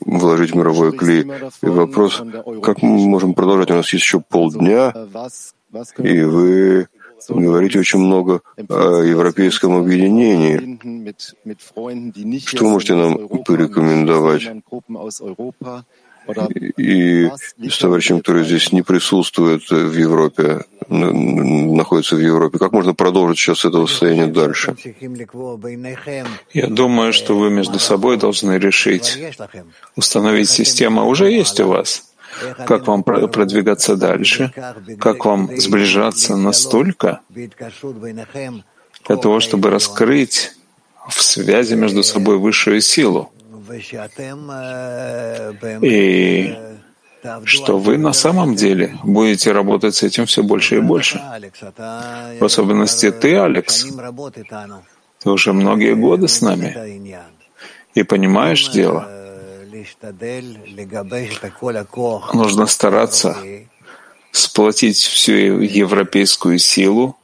вложить мировой клей. И вопрос, как мы можем продолжать? У нас есть еще полдня, и вы говорите очень много о европейском объединении. Что можете нам порекомендовать? И с товарищем, который здесь не присутствует в Европе, находится в Европе, как можно продолжить сейчас это состояние дальше? Я думаю, что вы между собой должны решить, установить систему, уже есть у вас как вам продвигаться дальше, как вам сближаться настолько для того, чтобы раскрыть в связи между собой высшую силу. И что вы на самом деле будете работать с этим все больше и больше. В особенности ты, Алекс, ты уже многие годы с нами и понимаешь дело. Нужно стараться сплотить всю европейскую силу.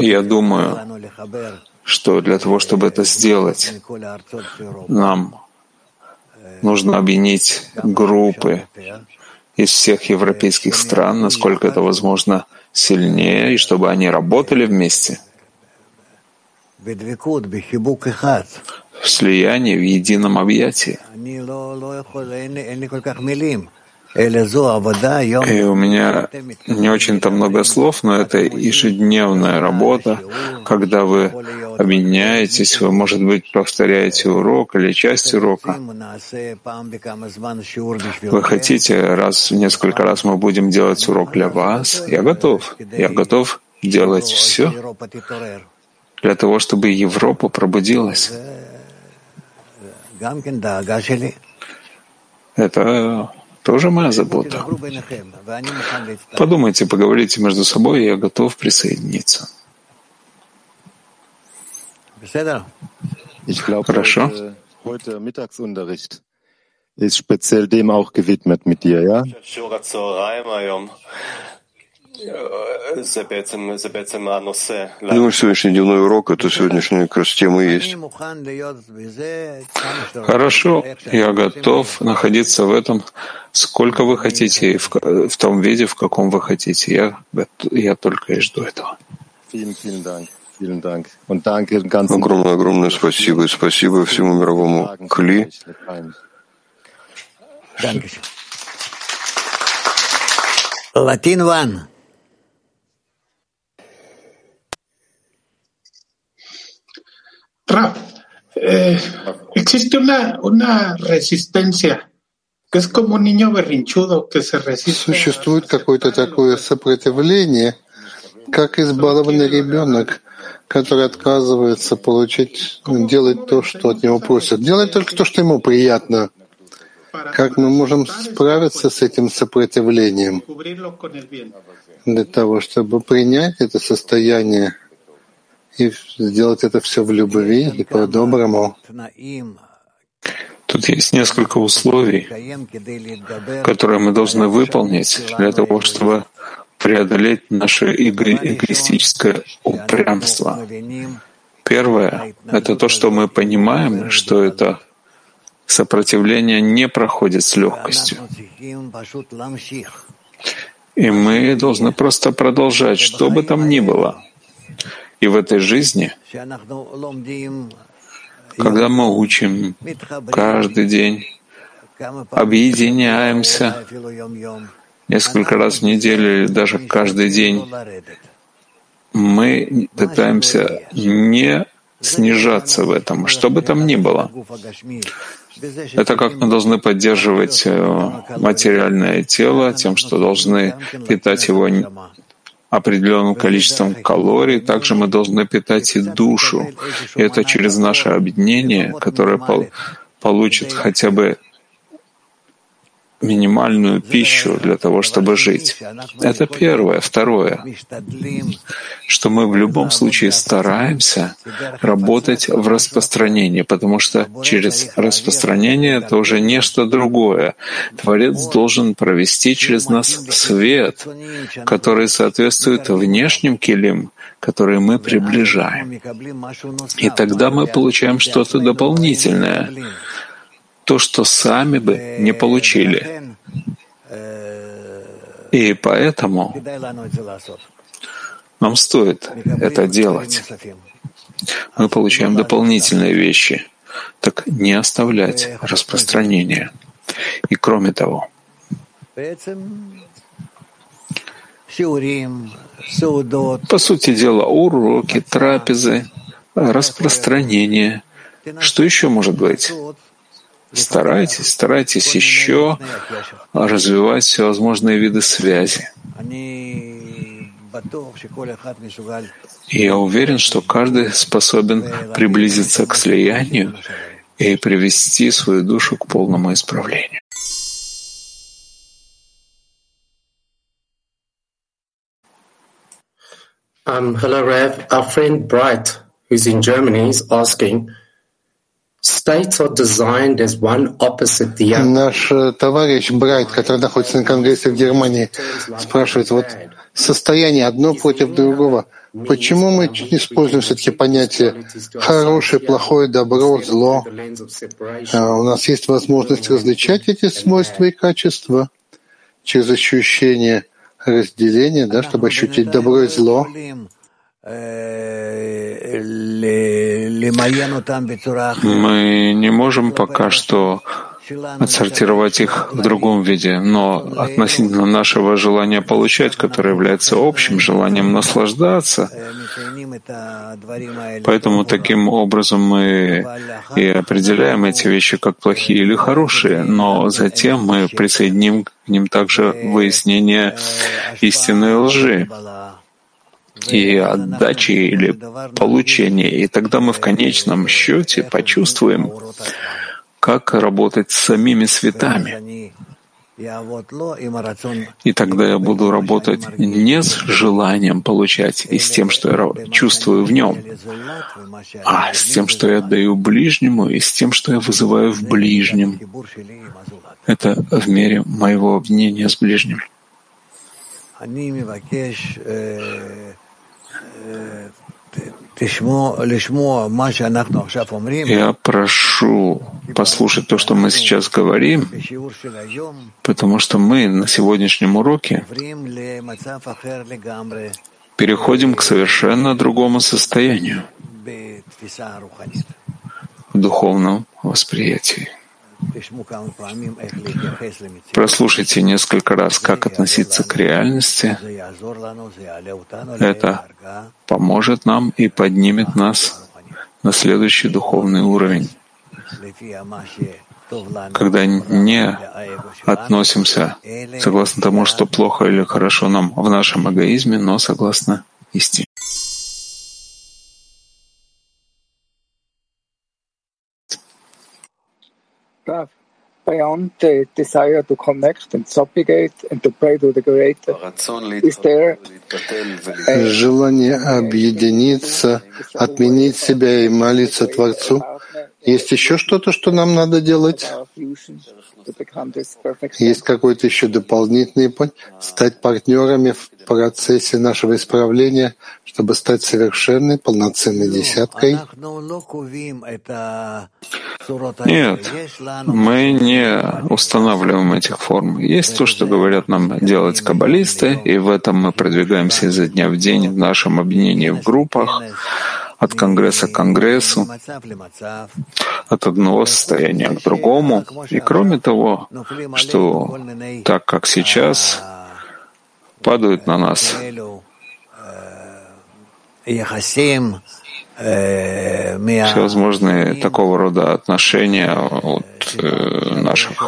Я думаю, что для того, чтобы это сделать, нам нужно объединить группы из всех европейских стран, насколько это возможно, сильнее, и чтобы они работали вместе в слиянии, в едином объятии. И у меня не очень-то много слов, но это ежедневная работа, когда вы объединяетесь, вы, может быть, повторяете урок или часть урока. Вы хотите, раз в несколько раз мы будем делать урок для вас? Я готов. Я готов делать все для того, чтобы Европа пробудилась. Это тоже моя забота. Подумайте, поговорите между собой, и я готов присоединиться. Хорошо. Heute Mittagsunterricht ist speziell dem auch gewidmet mit dir, ja? Думаю, сегодняшний дневной урок — это сегодняшняя как раз тема есть. Хорошо, я готов находиться в этом, сколько вы хотите, и в, в том виде, в каком вы хотите. Я, я только и жду этого. Огромное-огромное спасибо. И спасибо всему мировому Кли. Латин Ван. Raf, eh, existe una, una resistencia que es como un niño berrinchudo que se resiste. Существует какое-то такое сопротивление, как избалованный ребенок, который отказывается получить, делать то, что от него просят. Делать только то, что ему приятно. Как мы можем справиться с этим сопротивлением для того, чтобы принять это состояние и сделать это все в любви и по-доброму. Тут есть несколько условий, которые мы должны выполнить для того, чтобы преодолеть наше эго- эгоистическое упрямство. Первое — это то, что мы понимаем, что это сопротивление не проходит с легкостью. И мы должны просто продолжать, что бы там ни было. И в этой жизни, когда мы учим каждый день, объединяемся несколько раз в неделю или даже каждый день, мы пытаемся не снижаться в этом, что бы там ни было. Это как мы должны поддерживать э, материальное тело тем, что должны питать его определенным количеством калорий. Также мы должны питать и душу. И это через наше объединение, которое получит хотя бы минимальную пищу для того, чтобы жить. Это первое. Второе, что мы в любом случае стараемся работать в распространении, потому что через распространение это уже нечто другое. Творец должен провести через нас свет, который соответствует внешним килим, которые мы приближаем. И тогда мы получаем что-то дополнительное, то, что сами бы не получили. И поэтому нам стоит это делать. Мы получаем дополнительные вещи, так не оставлять распространение. И кроме того, по сути дела, уроки, трапезы, распространение. Что еще может быть? Старайтесь, старайтесь еще развивать всевозможные виды связи. Я уверен, что каждый способен приблизиться к слиянию и привести свою душу к полному исправлению. Um, hello, Rev. Our friend Bright, who's in Germany, is asking, Наш товарищ Брайт, который находится на Конгрессе в Германии, спрашивает, вот состояние одно против другого. Почему мы используем все-таки понятие хорошее, плохое, добро, зло? А у нас есть возможность различать эти свойства и качества через ощущение разделения, да, чтобы ощутить добро и зло. Мы не можем пока что отсортировать их в другом виде, но относительно нашего желания получать, которое является общим желанием наслаждаться, поэтому таким образом мы и определяем эти вещи как плохие или хорошие, но затем мы присоединим к ним также выяснение истинной лжи и отдачи или получения, и тогда мы в конечном счете почувствуем, как работать с самими светами. И тогда я буду работать не с желанием получать и с тем, что я чувствую в нем, а с тем, что я даю ближнему и с тем, что я вызываю в ближнем. Это в мере моего объединения с ближним. Я прошу послушать то, что мы сейчас говорим, потому что мы на сегодняшнем уроке переходим к совершенно другому состоянию в духовном восприятии. Прослушайте несколько раз, как относиться к реальности. Это поможет нам и поднимет нас на следующий духовный уровень, когда не относимся согласно тому, что плохо или хорошо нам в нашем эгоизме, но согласно истине. Beyond the desire to connect and supplicate and to pray to the Creator? Is there Желание объединиться, отменить себя и молиться Творцу. Есть еще что-то, что нам надо делать? Есть какой-то еще дополнительный путь? Стать партнерами в процессе нашего исправления, чтобы стать совершенной, полноценной десяткой? Нет, мы не устанавливаем этих форм. Есть то, что говорят нам делать каббалисты, и в этом мы продвигаемся изо дня в день в нашем объединении в группах, от конгресса к конгрессу, от одного состояния к другому. И кроме того, что так как сейчас падают на нас всевозможные такого рода отношения от э, наших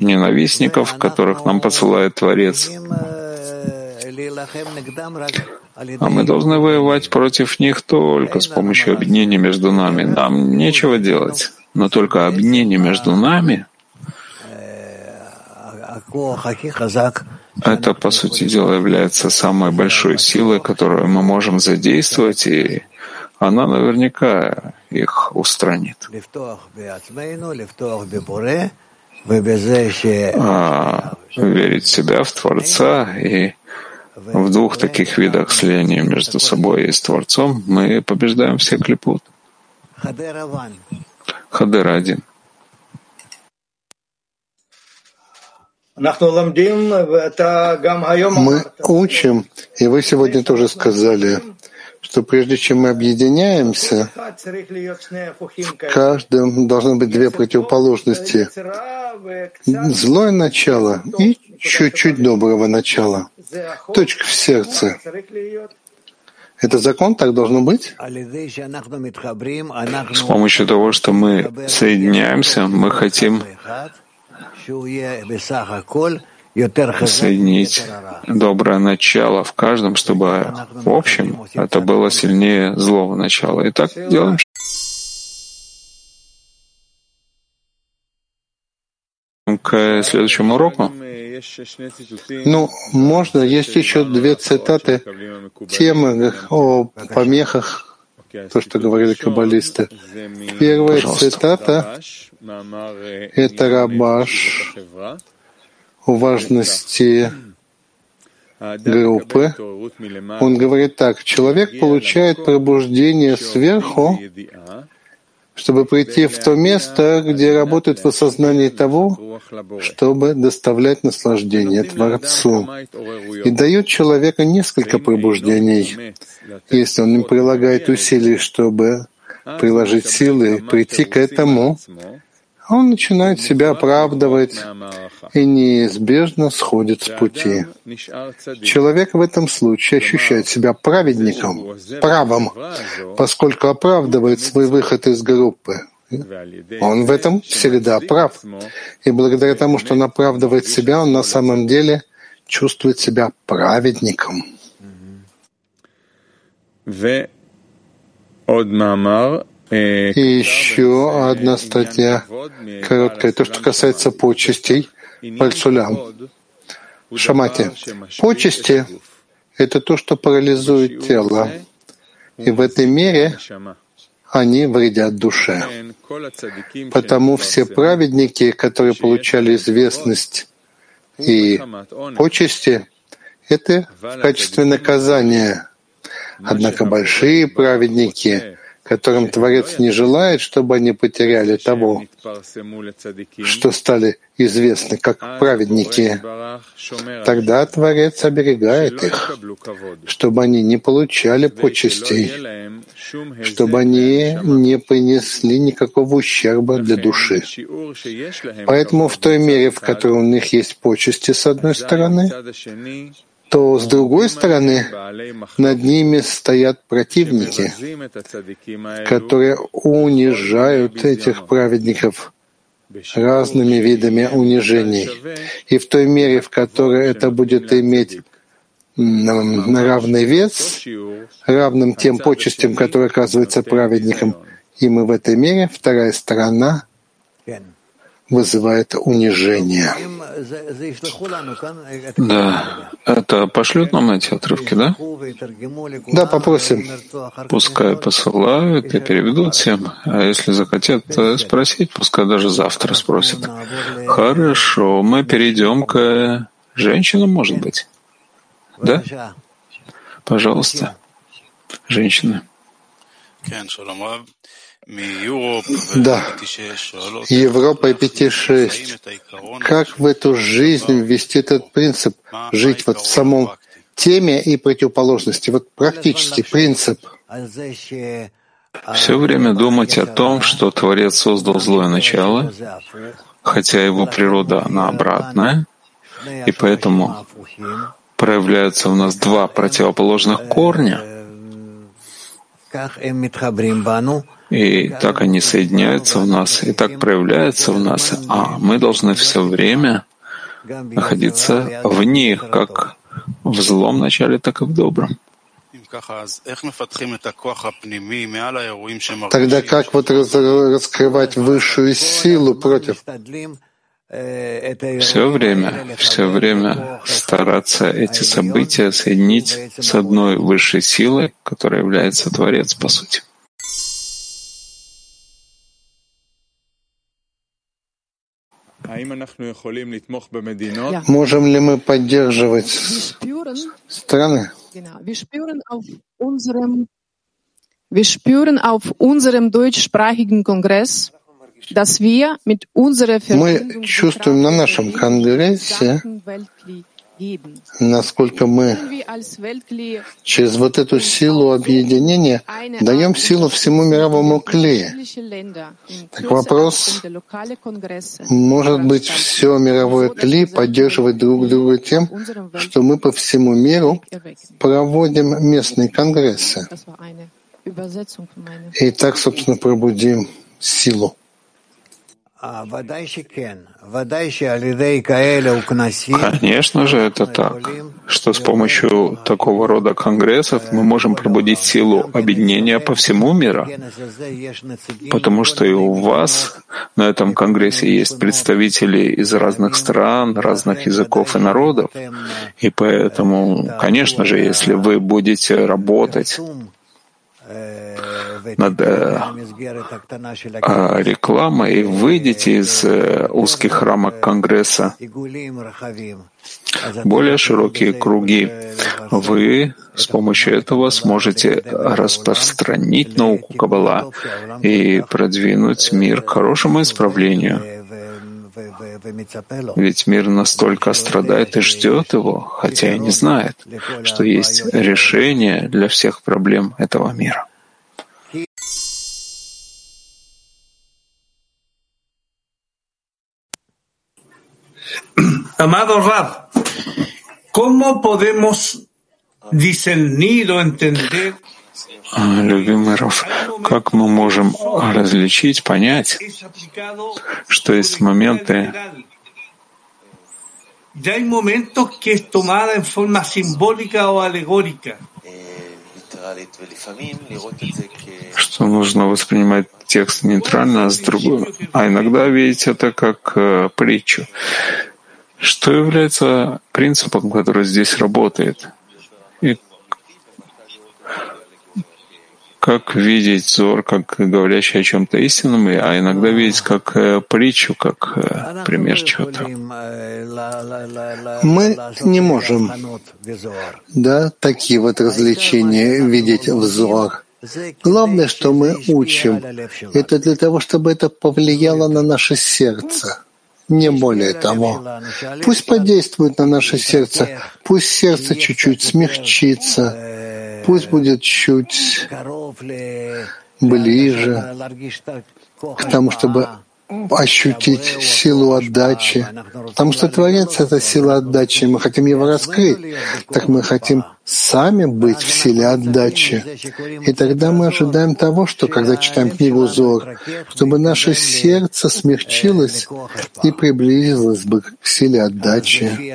ненавистников, которых нам посылает Творец. А мы должны воевать против них только с помощью объединения между нами. Нам нечего делать, но только объединение между нами это, по сути дела, является самой большой силой, которую мы можем задействовать, и она наверняка их устранит. А верить в себя, в Творца и в двух таких видах слияния между собой и с Творцом мы побеждаем все клипут. Хадера один. Мы учим, и вы сегодня тоже сказали, что прежде чем мы объединяемся, в каждом должны быть две противоположности. Злое начало и чуть-чуть доброго начала. Точка в сердце. Это закон, так должно быть? С помощью того, что мы соединяемся, мы хотим соединить доброе начало в каждом, чтобы в общем это было сильнее злого начала. И так делаем. К следующему уроку. Ну, можно, есть еще две цитаты темы о помехах то, что говорили каббалисты. Первая Пожалуйста. цитата — это Рабаш важности группы. Он говорит так, человек получает пробуждение сверху, чтобы прийти в то место, где работает в осознании того, чтобы доставлять наслаждение Творцу. И дает человеку несколько пробуждений. Если он не прилагает усилий, чтобы приложить силы, прийти к этому, он начинает себя оправдывать и неизбежно сходит с пути. Человек в этом случае ощущает себя праведником, правым, поскольку оправдывает свой выход из группы. Он в этом всегда прав. И благодаря тому, что он оправдывает себя, он на самом деле чувствует себя праведником. И еще одна статья, короткая, то, что касается почестей, пальцулям. Шамати. Почести — это то, что парализует тело. И в этой мере они вредят душе. Потому все праведники, которые получали известность и почести, это в качестве наказания. Однако большие праведники которым Творец не желает, чтобы они потеряли того, что стали известны как праведники. Тогда Творец оберегает их, чтобы они не получали почестей, чтобы они не принесли никакого ущерба для души. Поэтому в той мере, в которой у них есть почести с одной стороны, то с другой стороны над ними стоят противники, которые унижают этих праведников разными видами унижений. И в той мере, в которой это будет иметь равный вес, равным тем почестям, которые оказываются праведникам, и мы в этой мере, вторая сторона вызывает унижение. Да, это пошлют нам эти отрывки, да? Да, попросим. Пускай посылают и переведут всем. А если захотят спросить, пускай даже завтра спросят. Хорошо, мы перейдем к женщинам, может быть? Да? Пожалуйста, женщины. Да, Европа и 5.6. Как в эту жизнь ввести этот принцип, жить вот в самом теме и противоположности, вот практический принцип? Все время думать о том, что Творец создал злое начало, хотя его природа, она обратная, и поэтому проявляются у нас два противоположных корня — и так они соединяются в нас, и так проявляются в нас, а мы должны все время находиться в них, как в злом начале, так и в добром. Тогда как вот раскрывать высшую силу против? Все время, все время стараться эти события соединить с одной высшей силой, которая является Творец, по сути. Можем ли мы поддерживать страны? Wir spüren auf unserem deutschsprachigen Kongress, dass wir mit unserer Мы чувствуем на нашем конгрессе, насколько мы через вот эту силу объединения даем силу всему мировому клею. Так вопрос, может быть, все мировое кли поддерживать друг друга тем, что мы по всему миру проводим местные конгрессы. И так, собственно, пробудим силу. Конечно же, это так, что с помощью такого рода конгрессов мы можем пробудить силу объединения по всему миру, потому что и у вас на этом конгрессе есть представители из разных стран, разных языков и народов, и поэтому, конечно же, если вы будете работать над э, а, рекламой и выйдете из э, узких рамок Конгресса более широкие круги. Вы с помощью этого сможете распространить науку Каббала и продвинуть мир к хорошему исправлению. Ведь мир настолько страдает и ждет его, хотя и не знает, что есть решение для всех проблем этого мира. Amado Rab, ¿cómo podemos discernir o entender Любимый Раф, как мы можем различить, понять, что есть моменты, ya hay momentos que es tomada en forma simbólica o alegórica. что нужно воспринимать текст нейтрально, а, с другой, а иногда видеть это как э, притчу. Что является принципом, который здесь работает? Как видеть зор, как говорящий о чем-то истинном, а иногда видеть как э, притчу, как э, пример чего-то. Мы не можем да, такие вот развлечения видеть взор. Главное, что мы учим, это для того, чтобы это повлияло на наше сердце не более того. Пусть подействует на наше сердце, пусть сердце чуть-чуть смягчится, пусть будет чуть ближе к тому, чтобы ощутить силу отдачи. Потому что Творец — это сила отдачи, мы хотим его раскрыть. Так мы хотим сами быть в силе отдачи. И тогда мы ожидаем того, что, когда читаем книгу Зор, чтобы наше сердце смягчилось и приблизилось бы к силе отдачи.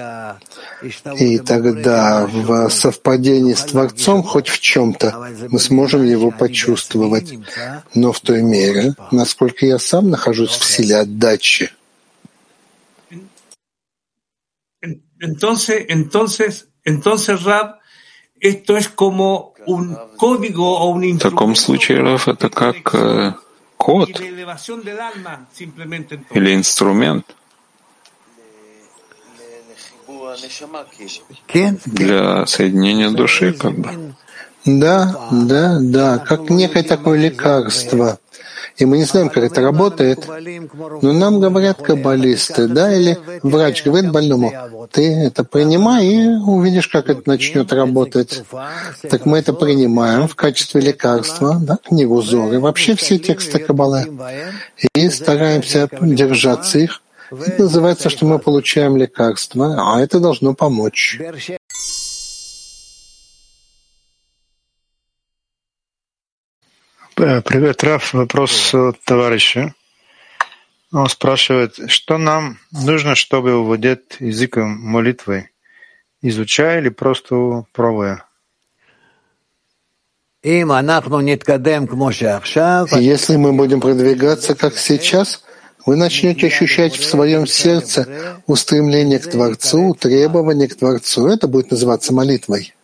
И тогда в совпадении с Творцом хоть в чем-то мы сможем его почувствовать, но в той мере, насколько я сам нахожусь в силе отдачи. Entonces, entonces, entonces, Rab, В таком случае, Раф, это как э, код или инструмент для соединения души, как бы. Да, да, да, как некое такое лекарство. И мы не знаем, как это работает, но нам говорят каббалисты, да, или врач говорит больному, ты это принимай и увидишь, как это начнет работать. Так мы это принимаем в качестве лекарства, да, книгу Зоры, вообще все тексты Каббалы, и стараемся держаться их. Это называется, что мы получаем лекарство, а это должно помочь. Привет, Раф. Вопрос от товарища. Он спрашивает, что нам нужно, чтобы владеть языком молитвы? Изучая или просто пробуя? Если мы будем продвигаться, как сейчас, вы начнете ощущать в своем сердце устремление к Творцу, требование к Творцу. Это будет называться молитвой.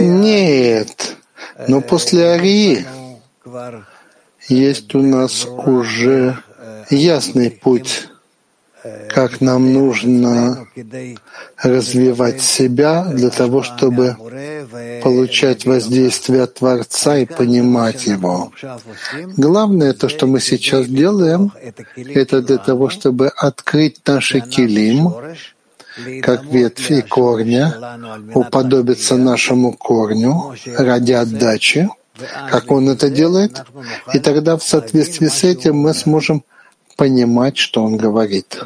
Нет, но после Арии есть у нас уже ясный путь, как нам нужно развивать себя для того, чтобы получать воздействие от Творца и понимать его. Главное, то, что мы сейчас делаем, это для того, чтобы открыть наши килим, как ветвь и корня, уподобиться нашему корню ради отдачи, как он это делает, и тогда в соответствии с этим мы сможем понимать, что он говорит.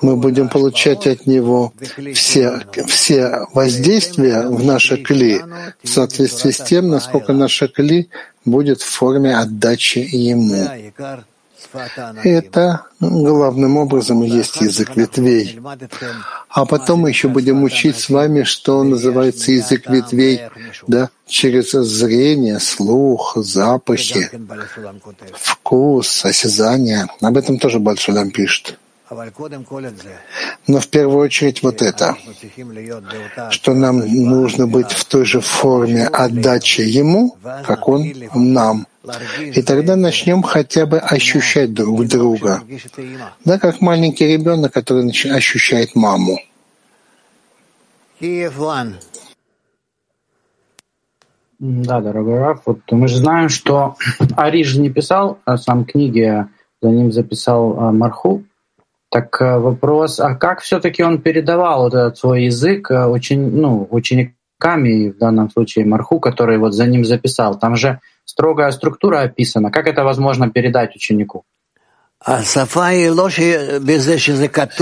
Мы будем получать от него все, все воздействия в наше кли в соответствии с тем, насколько наше кли будет в форме отдачи ему. Это главным образом есть язык ветвей. А потом мы еще будем учить с вами, что называется язык ветвей, да, через зрение, слух, запахи, вкус, осязание. Об этом тоже Большулям пишет. Но в первую очередь вот это, что нам нужно быть в той же форме отдачи Ему, как Он нам. И тогда начнем хотя бы ощущать друг друга. Да, как маленький ребенок, который ощущает маму. Да, дорогой Раф, вот мы же знаем, что Ари же не писал а сам книги, а за ним записал а, Марху. Так э, вопрос, а как все-таки он передавал вот этот свой язык э, учени, ну, учениками, в данном случае Марху, который вот за ним записал? Там же строгая структура описана. Как это возможно передать ученику?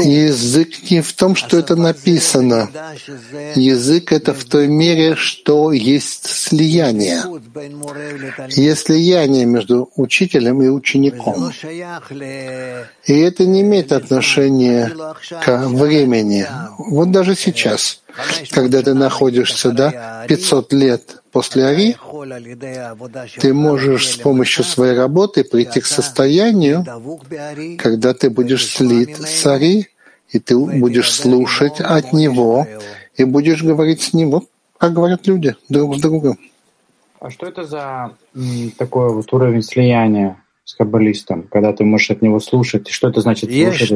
Язык не в том, что это написано. Язык — это в той мере, что есть слияние. Есть слияние между учителем и учеником. И это не имеет отношения к времени. Вот даже сейчас, когда ты находишься, да, 500 лет после Ари, ты можешь с помощью своей работы прийти к состоянию, когда ты будешь слит с Ари, и ты будешь слушать от него, и будешь говорить с ним, вот как говорят люди друг с другом. А что это за такой вот уровень слияния с каббалистом, когда ты можешь от него слушать? Что это значит слушать?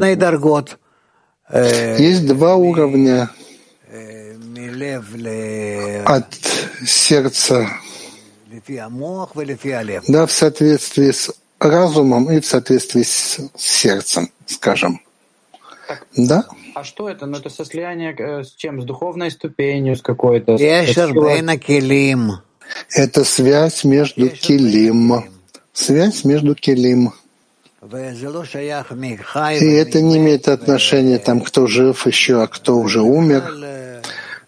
Есть два уровня от сердца, да, в соответствии с разумом и в соответствии с сердцем, скажем. Так, да? А что это? Ну, это со слияние э, с чем? С духовной ступенью, с какой-то? Это связь между килим. Связь между килим. И это не имеет отношения, там, кто жив еще, а кто уже умер.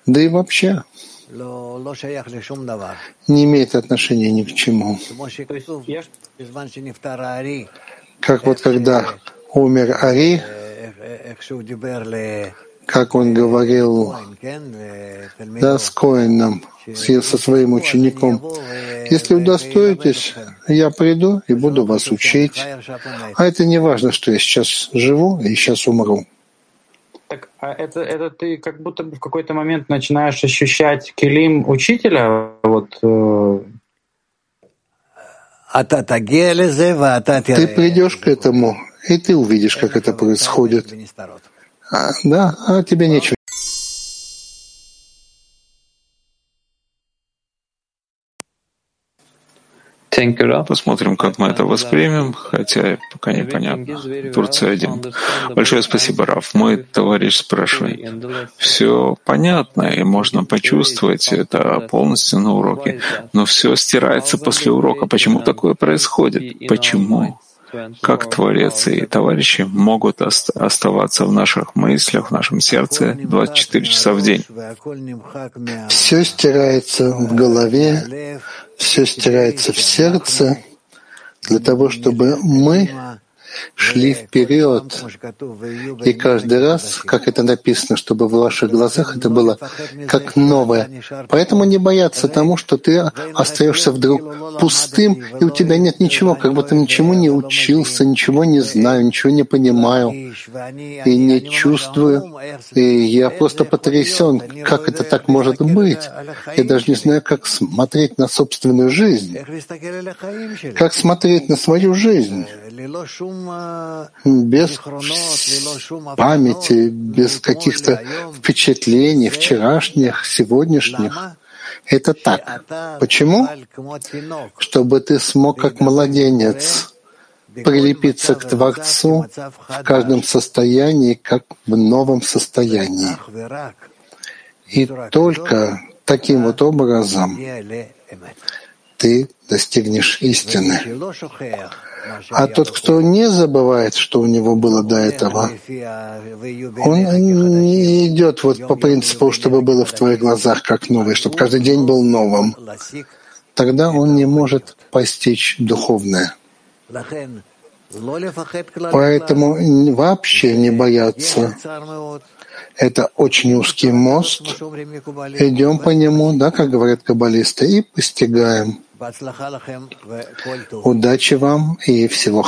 Да и вообще не имеет отношения ни к чему. Как вот когда умер Ари, как он говорил да, с Коином, со своим учеником, если удостоитесь, я приду и буду вас учить. А это не важно, что я сейчас живу и сейчас умру. Так, а это, это ты как будто бы в какой-то момент начинаешь ощущать килим учителя, вот э... Ты придешь к этому, и ты увидишь, как это происходит. А, да, а тебе нечего. Посмотрим, как мы это воспримем, хотя пока непонятно. Турция один. Большое спасибо, Раф. Мой товарищ спрашивает. Все понятно, и можно почувствовать это полностью на уроке, но все стирается после урока. Почему такое происходит? Почему? как Творец и товарищи могут оставаться в наших мыслях, в нашем сердце 24 часа в день. Все стирается в голове, все стирается в сердце для того, чтобы мы шли вперед. И каждый раз, как это написано, чтобы в ваших глазах это было как новое. Поэтому не бояться тому, что ты остаешься вдруг пустым, и у тебя нет ничего, как будто ничему не учился, ничего не знаю, ничего не понимаю и не чувствую. И я просто потрясен, как это так может быть. Я даже не знаю, как смотреть на собственную жизнь, как смотреть на свою жизнь без памяти, без каких-то впечатлений вчерашних, сегодняшних. Это так. Почему? Чтобы ты смог, как младенец, прилепиться к Творцу в каждом состоянии, как в новом состоянии. И только таким вот образом ты достигнешь истины. А тот, кто не забывает, что у него было до этого, он не идет вот по принципу, чтобы было в твоих глазах как новое, чтобы каждый день был новым. Тогда он не может постичь духовное. Поэтому вообще не бояться. Это очень узкий мост. Идем по нему, да, как говорят каббалисты, и постигаем. Удачи вам и всего хорошего.